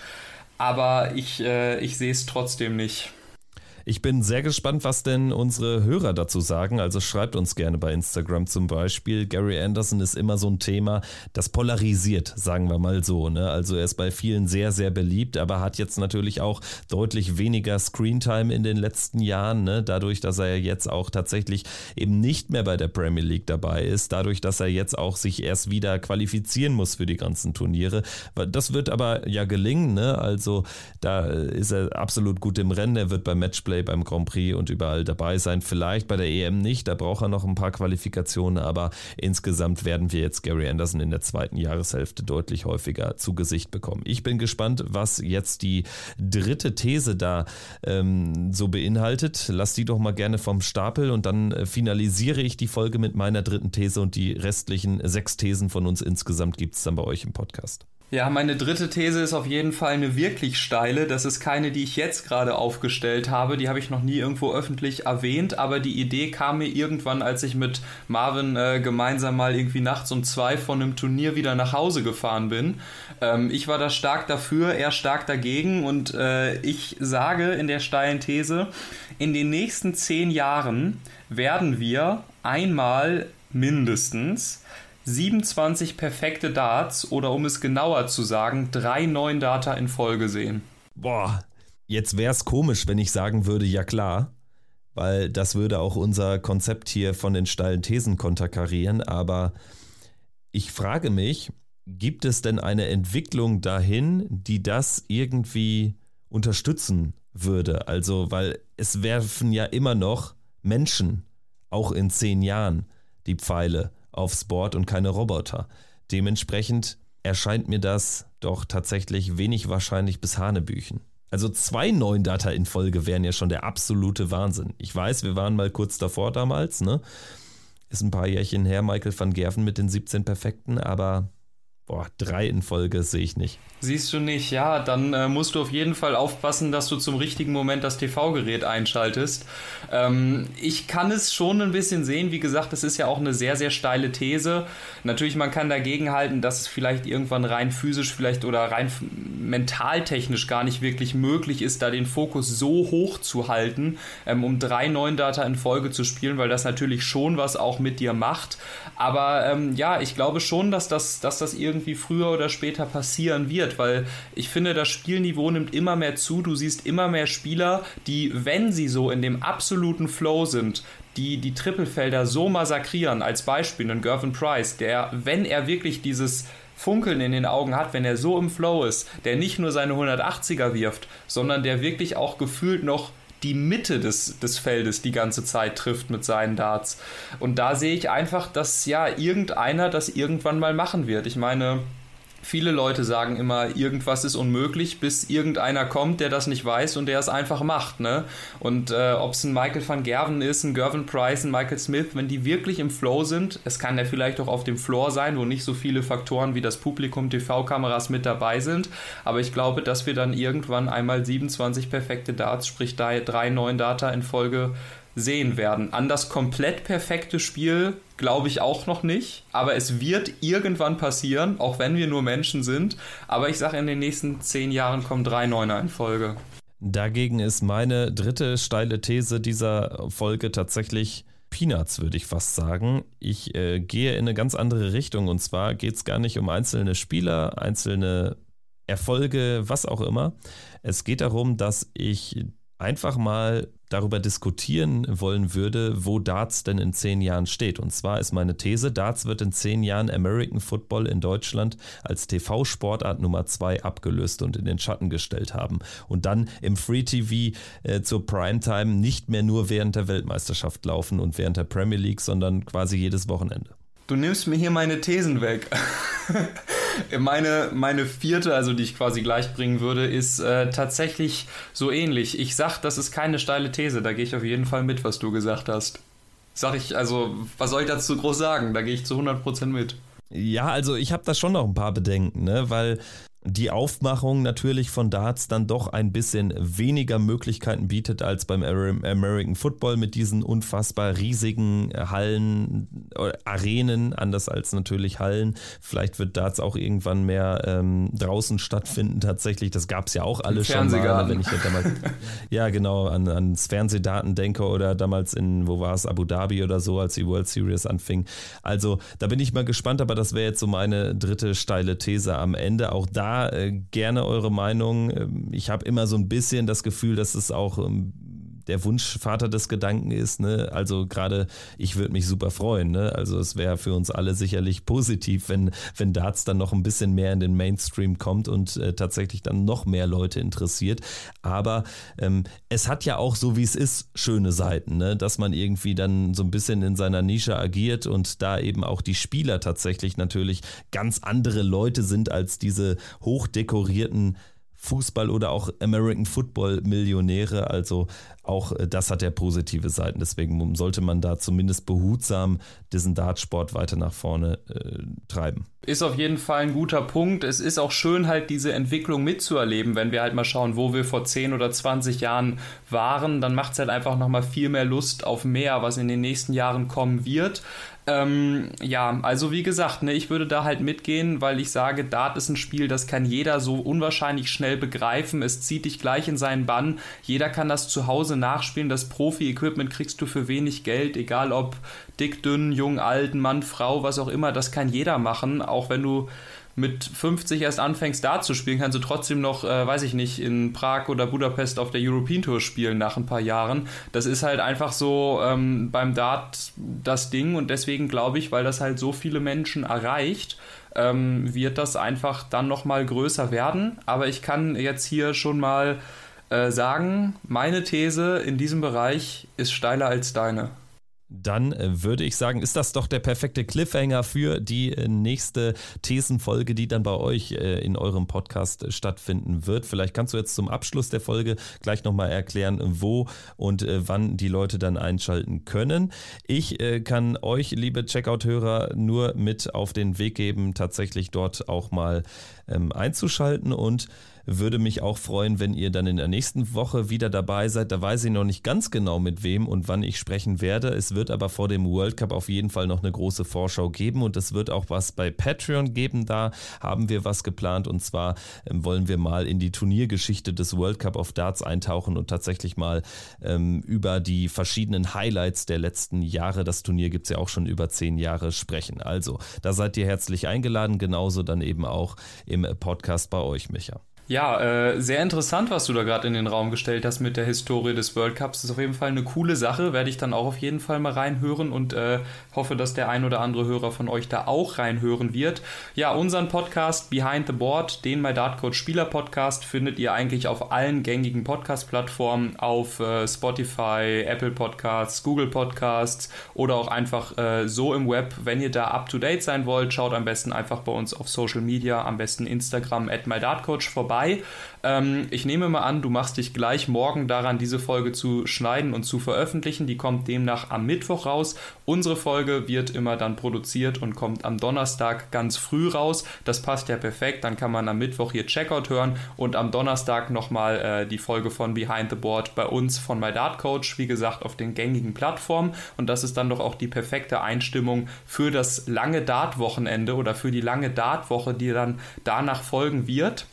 Aber ich, äh, ich sehe es trotzdem nicht. Ich bin sehr gespannt, was denn unsere Hörer dazu sagen. Also schreibt uns gerne bei Instagram zum Beispiel. Gary Anderson ist immer so ein Thema, das polarisiert, sagen wir mal so. Ne? Also er ist bei vielen sehr, sehr beliebt, aber hat jetzt natürlich auch deutlich weniger Screentime in den letzten Jahren. Ne? Dadurch, dass er jetzt auch tatsächlich eben nicht mehr bei der Premier League dabei ist. Dadurch, dass er jetzt auch sich erst wieder qualifizieren muss für die ganzen Turniere. Das wird aber ja gelingen. Ne? Also da ist er absolut gut im Rennen. Er wird beim Matchplay Display beim Grand Prix und überall dabei sein. Vielleicht bei der EM nicht, da braucht er noch ein paar Qualifikationen, aber insgesamt werden wir jetzt Gary Anderson in der zweiten Jahreshälfte deutlich häufiger zu Gesicht bekommen. Ich bin gespannt, was jetzt die dritte These da ähm, so beinhaltet. Lass die doch mal gerne vom Stapel und dann äh, finalisiere ich die Folge mit meiner dritten These und die restlichen sechs Thesen von uns insgesamt gibt es dann bei euch im Podcast. Ja, meine dritte These ist auf jeden Fall eine wirklich steile. Das ist keine, die ich jetzt gerade aufgestellt habe. Die habe ich noch nie irgendwo öffentlich erwähnt. Aber die Idee kam mir irgendwann, als ich mit Marvin äh, gemeinsam mal irgendwie nachts um zwei von einem Turnier wieder nach Hause gefahren bin. Ähm, ich war da stark dafür, er stark dagegen. Und äh, ich sage in der steilen These, in den nächsten zehn Jahren werden wir einmal mindestens 27 perfekte Darts oder um es genauer zu sagen, drei neuen Data in Folge sehen. Boah, jetzt wäre es komisch, wenn ich sagen würde, ja klar, weil das würde auch unser Konzept hier von den steilen Thesen konterkarieren, aber ich frage mich, gibt es denn eine Entwicklung dahin, die das irgendwie unterstützen würde? Also, weil es werfen ja immer noch Menschen, auch in zehn Jahren, die Pfeile aufs Board und keine Roboter. Dementsprechend erscheint mir das doch tatsächlich wenig wahrscheinlich bis Hanebüchen. Also zwei neuen Data in Folge wären ja schon der absolute Wahnsinn. Ich weiß, wir waren mal kurz davor damals, ne? Ist ein paar Jährchen her, Michael van Gerven mit den 17 Perfekten, aber Boah, drei in Folge sehe ich nicht. Siehst du nicht, ja, dann äh, musst du auf jeden Fall aufpassen, dass du zum richtigen Moment das TV-Gerät einschaltest. Ähm, ich kann es schon ein bisschen sehen, wie gesagt, das ist ja auch eine sehr, sehr steile These. Natürlich, man kann dagegen halten, dass es vielleicht irgendwann rein physisch vielleicht oder rein mentaltechnisch gar nicht wirklich möglich ist, da den Fokus so hoch zu halten, ähm, um drei neuen Data in Folge zu spielen, weil das natürlich schon was auch mit dir macht. Aber ähm, ja, ich glaube schon, dass das, dass das irgendwie früher oder später passieren wird, weil ich finde, das Spielniveau nimmt immer mehr zu. Du siehst immer mehr Spieler, die, wenn sie so in dem absoluten Flow sind, die die Trippelfelder so massakrieren. Als Beispiel ein Gervin Price, der, wenn er wirklich dieses Funkeln in den Augen hat, wenn er so im Flow ist, der nicht nur seine 180er wirft, sondern der wirklich auch gefühlt noch die Mitte des, des Feldes die ganze Zeit trifft mit seinen Darts. Und da sehe ich einfach, dass ja irgendeiner das irgendwann mal machen wird. Ich meine, Viele Leute sagen immer, irgendwas ist unmöglich, bis irgendeiner kommt, der das nicht weiß und der es einfach macht. Ne? Und äh, ob es ein Michael van Gerven ist, ein Gervin Price, ein Michael Smith, wenn die wirklich im Flow sind, es kann ja vielleicht auch auf dem Floor sein, wo nicht so viele Faktoren wie das Publikum, TV-Kameras mit dabei sind. Aber ich glaube, dass wir dann irgendwann einmal 27 perfekte Darts, sprich drei neuen Data in Folge sehen werden. An das komplett perfekte Spiel glaube ich auch noch nicht, aber es wird irgendwann passieren, auch wenn wir nur Menschen sind. Aber ich sage, in den nächsten zehn Jahren kommen drei Neuner in Folge. Dagegen ist meine dritte steile These dieser Folge tatsächlich Peanuts, würde ich fast sagen. Ich äh, gehe in eine ganz andere Richtung und zwar geht es gar nicht um einzelne Spieler, einzelne Erfolge, was auch immer. Es geht darum, dass ich einfach mal darüber diskutieren wollen würde, wo Darts denn in zehn Jahren steht. Und zwar ist meine These, Darts wird in zehn Jahren American Football in Deutschland als TV-Sportart Nummer zwei abgelöst und in den Schatten gestellt haben. Und dann im Free TV äh, zur Primetime nicht mehr nur während der Weltmeisterschaft laufen und während der Premier League, sondern quasi jedes Wochenende. Du nimmst mir hier meine Thesen weg. meine, meine vierte, also die ich quasi gleich bringen würde, ist äh, tatsächlich so ähnlich. Ich sag, das ist keine steile These, da gehe ich auf jeden Fall mit, was du gesagt hast. Sag ich, also, was soll ich dazu groß sagen? Da gehe ich zu 100% mit. Ja, also ich habe da schon noch ein paar Bedenken, ne? weil die Aufmachung natürlich von Darts dann doch ein bisschen weniger Möglichkeiten bietet als beim American Football mit diesen unfassbar riesigen Hallen, äh, Arenen, anders als natürlich Hallen. Vielleicht wird Darts auch irgendwann mehr ähm, draußen stattfinden tatsächlich. Das gab es ja auch alle schon mal, wenn ich ja damals, ja genau, an, ans Fernsehdaten denke oder damals in, wo war es, Abu Dhabi oder so, als die World Series anfing. Also da bin ich mal gespannt, aber das wäre jetzt so meine dritte steile These am Ende. Auch da äh, gerne eure Meinung. Ähm, ich habe immer so ein bisschen das Gefühl, dass es auch ähm, der Wunschvater des Gedanken ist. Ne? Also gerade ich würde mich super freuen. Ne? Also es wäre für uns alle sicherlich positiv, wenn, wenn Darts dann noch ein bisschen mehr in den Mainstream kommt und äh, tatsächlich dann noch mehr Leute interessiert. Aber ähm, es hat ja auch so, wie es ist, schöne Seiten, ne? dass man irgendwie dann so ein bisschen in seiner Nische agiert und da eben auch die Spieler tatsächlich natürlich ganz andere Leute sind als diese hochdekorierten Fußball oder auch American Football Millionäre. Also auch äh, das hat ja positive Seiten. Deswegen sollte man da zumindest behutsam diesen Dartsport weiter nach vorne äh, treiben. Ist auf jeden Fall ein guter Punkt. Es ist auch schön, halt diese Entwicklung mitzuerleben, wenn wir halt mal schauen, wo wir vor 10 oder 20 Jahren waren. Dann macht es halt einfach nochmal viel mehr Lust auf mehr, was in den nächsten Jahren kommen wird. Ähm, ja, also wie gesagt, ne, ich würde da halt mitgehen, weil ich sage, Dart ist ein Spiel, das kann jeder so unwahrscheinlich schnell begreifen. Es zieht dich gleich in seinen Bann. Jeder kann das zu Hause nachspielen. Das Profi-Equipment kriegst du für wenig Geld, egal ob dick, dünn, jung, alt, Mann, Frau, was auch immer. Das kann jeder machen, auch wenn du mit 50 erst anfängst, Dart zu spielen, kannst du trotzdem noch, äh, weiß ich nicht, in Prag oder Budapest auf der European Tour spielen nach ein paar Jahren. Das ist halt einfach so ähm, beim Dart das Ding und deswegen glaube ich, weil das halt so viele Menschen erreicht, ähm, wird das einfach dann nochmal größer werden. Aber ich kann jetzt hier schon mal äh, sagen, meine These in diesem Bereich ist steiler als deine dann äh, würde ich sagen, ist das doch der perfekte Cliffhanger für die äh, nächste Thesenfolge, die dann bei euch äh, in eurem Podcast stattfinden wird. Vielleicht kannst du jetzt zum Abschluss der Folge gleich nochmal erklären, wo und wann die Leute dann einschalten können. Ich kann euch, liebe Checkout-Hörer, nur mit auf den Weg geben, tatsächlich dort auch mal ähm, einzuschalten und würde mich auch freuen, wenn ihr dann in der nächsten Woche wieder dabei seid. Da weiß ich noch nicht ganz genau mit wem und wann ich sprechen werde. Es wird aber vor dem World Cup auf jeden Fall noch eine große Vorschau geben und es wird auch was bei Patreon geben. Da haben wir was geplant und zwar ähm, wollen wir mal in die Turniergeschichte des World Cup of Darts eintauchen und tatsächlich mal ähm, über die verschiedenen Highlights der letzten Jahre, das Turnier gibt es ja auch schon über zehn Jahre, sprechen. Also, da seid ihr herzlich eingeladen, genauso dann eben auch im Podcast bei euch, Micha. Ja, äh, sehr interessant, was du da gerade in den Raum gestellt hast mit der Historie des World Cups. Das ist auf jeden Fall eine coole Sache, werde ich dann auch auf jeden Fall mal reinhören und äh, hoffe, dass der ein oder andere Hörer von euch da auch reinhören wird. Ja, unseren Podcast Behind the Board, den My Dart Spieler Podcast, findet ihr eigentlich auf allen gängigen Podcast-Plattformen, auf äh, Spotify, Apple Podcasts, Google Podcasts oder auch einfach äh, so im Web. Wenn ihr da up to date sein wollt, schaut am besten einfach bei uns auf Social Media, am besten Instagram at MyDartCoach vorbei vorbei. Ähm, ich nehme mal an, du machst dich gleich morgen daran, diese Folge zu schneiden und zu veröffentlichen. Die kommt demnach am Mittwoch raus. Unsere Folge wird immer dann produziert und kommt am Donnerstag ganz früh raus. Das passt ja perfekt. Dann kann man am Mittwoch hier Checkout hören und am Donnerstag nochmal äh, die Folge von Behind the Board bei uns von My Dart Coach. Wie gesagt, auf den gängigen Plattformen. Und das ist dann doch auch die perfekte Einstimmung für das lange Dart-Wochenende oder für die lange Dart-Woche, die dann danach folgen wird.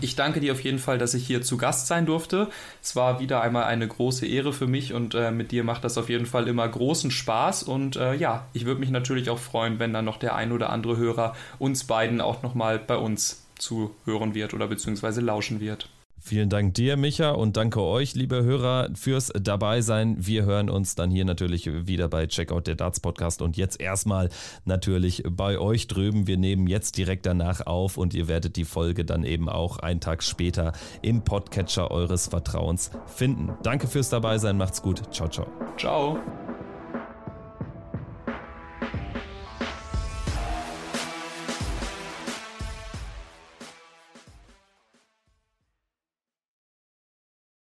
Ich danke dir auf jeden Fall, dass ich hier zu Gast sein durfte. Es war wieder einmal eine große Ehre für mich und äh, mit dir macht das auf jeden Fall immer großen Spaß. Und äh, ja, ich würde mich natürlich auch freuen, wenn dann noch der ein oder andere Hörer uns beiden auch nochmal bei uns zuhören wird oder beziehungsweise lauschen wird. Vielen Dank dir, Micha, und danke euch, liebe Hörer, fürs Dabeisein. Wir hören uns dann hier natürlich wieder bei Checkout der Darts Podcast und jetzt erstmal natürlich bei euch drüben. Wir nehmen jetzt direkt danach auf und ihr werdet die Folge dann eben auch einen Tag später im Podcatcher eures Vertrauens finden. Danke fürs Dabeisein, macht's gut. Ciao, ciao. Ciao.